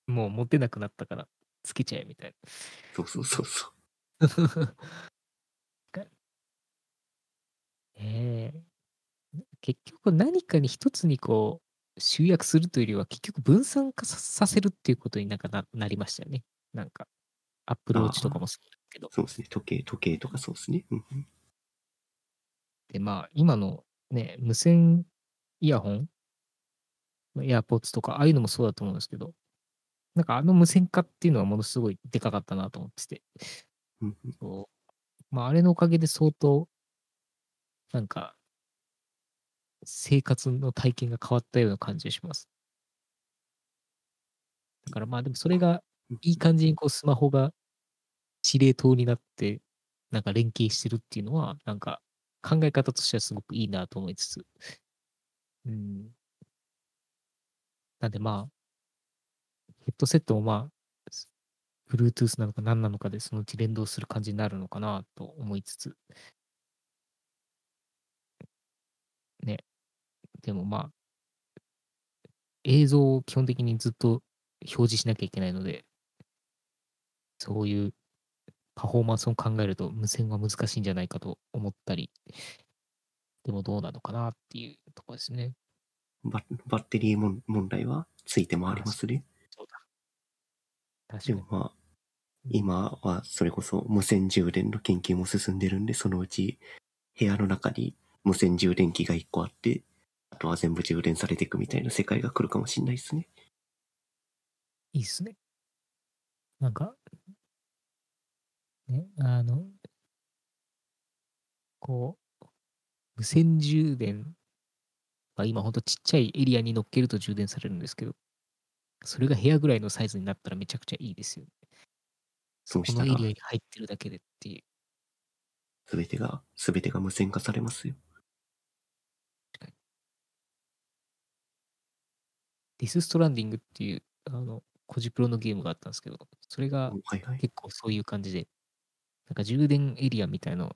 もう持てなくなったから、つけちゃえみたいそうそうそうそな。(laughs) ええ結局何かに一つにこう集約するというよりは結局分散化ささせるっていうことになんかななりましたよね。なんか、アップルウォッチとかもそうだけどう。。そうですね。時計、時計とかそうですね。で、まあ、今のね、無線イヤホン、エアポッツとか、ああいうのもそうだと思うんですけど、なんかあの無線化っていうのはものすごいでかかったなと思ってて、うんうんそうまあ、あれのおかげで相当、なんか、生活の体験が変わったような感じがします。だからまあでもそれがいい感じにこうスマホが司令塔になって、なんか連携してるっていうのは、なんか考え方としてはすごくいいなと思いつつ。うん。なんでまあ、ヘッドセットもまあ、す Bluetooth なのか何なのかでそのうち連動する感じになるのかなと思いつつ。ね。でもまあ、映像を基本的にずっと表示しなきゃいけないので、そういうパフォーマンスを考えると無線は難しいんじゃないかと思ったり、でもどうなのかなっていうところですね。ババッテリーもん問題はついてもありますね。そうだ。確かにでも。まあ、今はそれこそ無線充電の研究も進んでるんで、そのうち部屋の中に無線充電器が1個あって、あとは全部充電されていくみたいな世界が来るかもしれないですね。いいっすね。なんか、ね、あの、こう、無線充電は今ほんとちっちゃいエリアに乗っけると充電されるんですけど、それが部屋ぐらいのサイズになったらめちゃくちゃいいですよね。こそうしたらのエリアに入ってるだけでっていう。すべてが、すべてが無線化されますよ。ディス・ストランディングっていう、あの、コジプロのゲームがあったんですけど、それが。結構そういう感じで、なんか充電エリアみたいな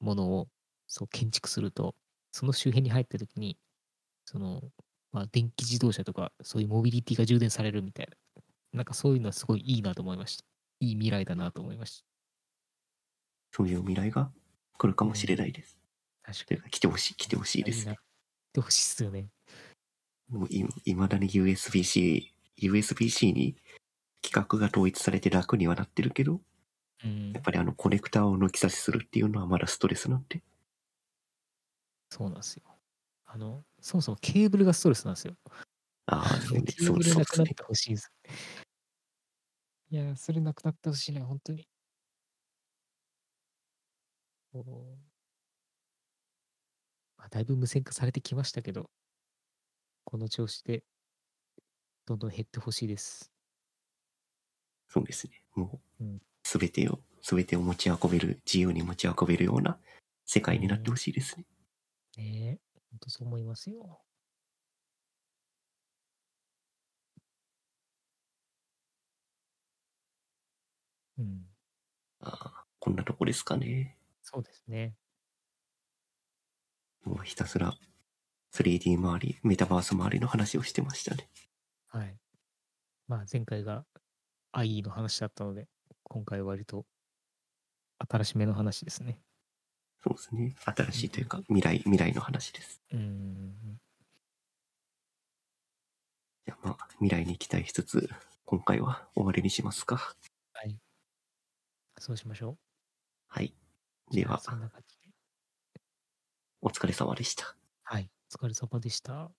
ものをそう建築すると、その周辺に入った時に、その、まあ、電気自動車とか、そういうモビリティが充電されるみたいな、なんかそういうのはすごいいいなと思いました。いい未来だなと思いましそういう未来が来るかもしれないです。た。確かに。来てほしい、来てほしいですね。でほしいっすよね。もういいまだに USB-C、USB-C に規格が統一されて楽にはなってるけど、うんやっ、ぱりあのコネクターを抜き差しするっていうのはまだストレスなんで。そうなんですよ。あの、そもそもケーブルがストレスなんですよ。ああ、そうねケーブルなくなって。ほしいです。いや、それなくなってほしいな、本当に。まあ、だいぶ無線化されてきましたけど、この調子で、どんどん減ってほしいです。そうですね。もううん、すべてを、すべてを持ち運べる、自由に持ち運べるような世界になってほしいですね。ねえ、本当そう思いますよ。うん、ああ、こんなとこですかね。そうですね。もうひたすら 3D 周り、メタバース周りの話をしてましたね。はい。まあ前回が IE の話だったので、今回は割と新しめの話ですね。そうですね。新しいというか、未来、未来の話です。うーん。じゃあまあ、未来に期待しつつ、今回は終わりにしますか。はい。そうしましょう。はい。では。お疲れ様でした。はい。お疲れ様でした。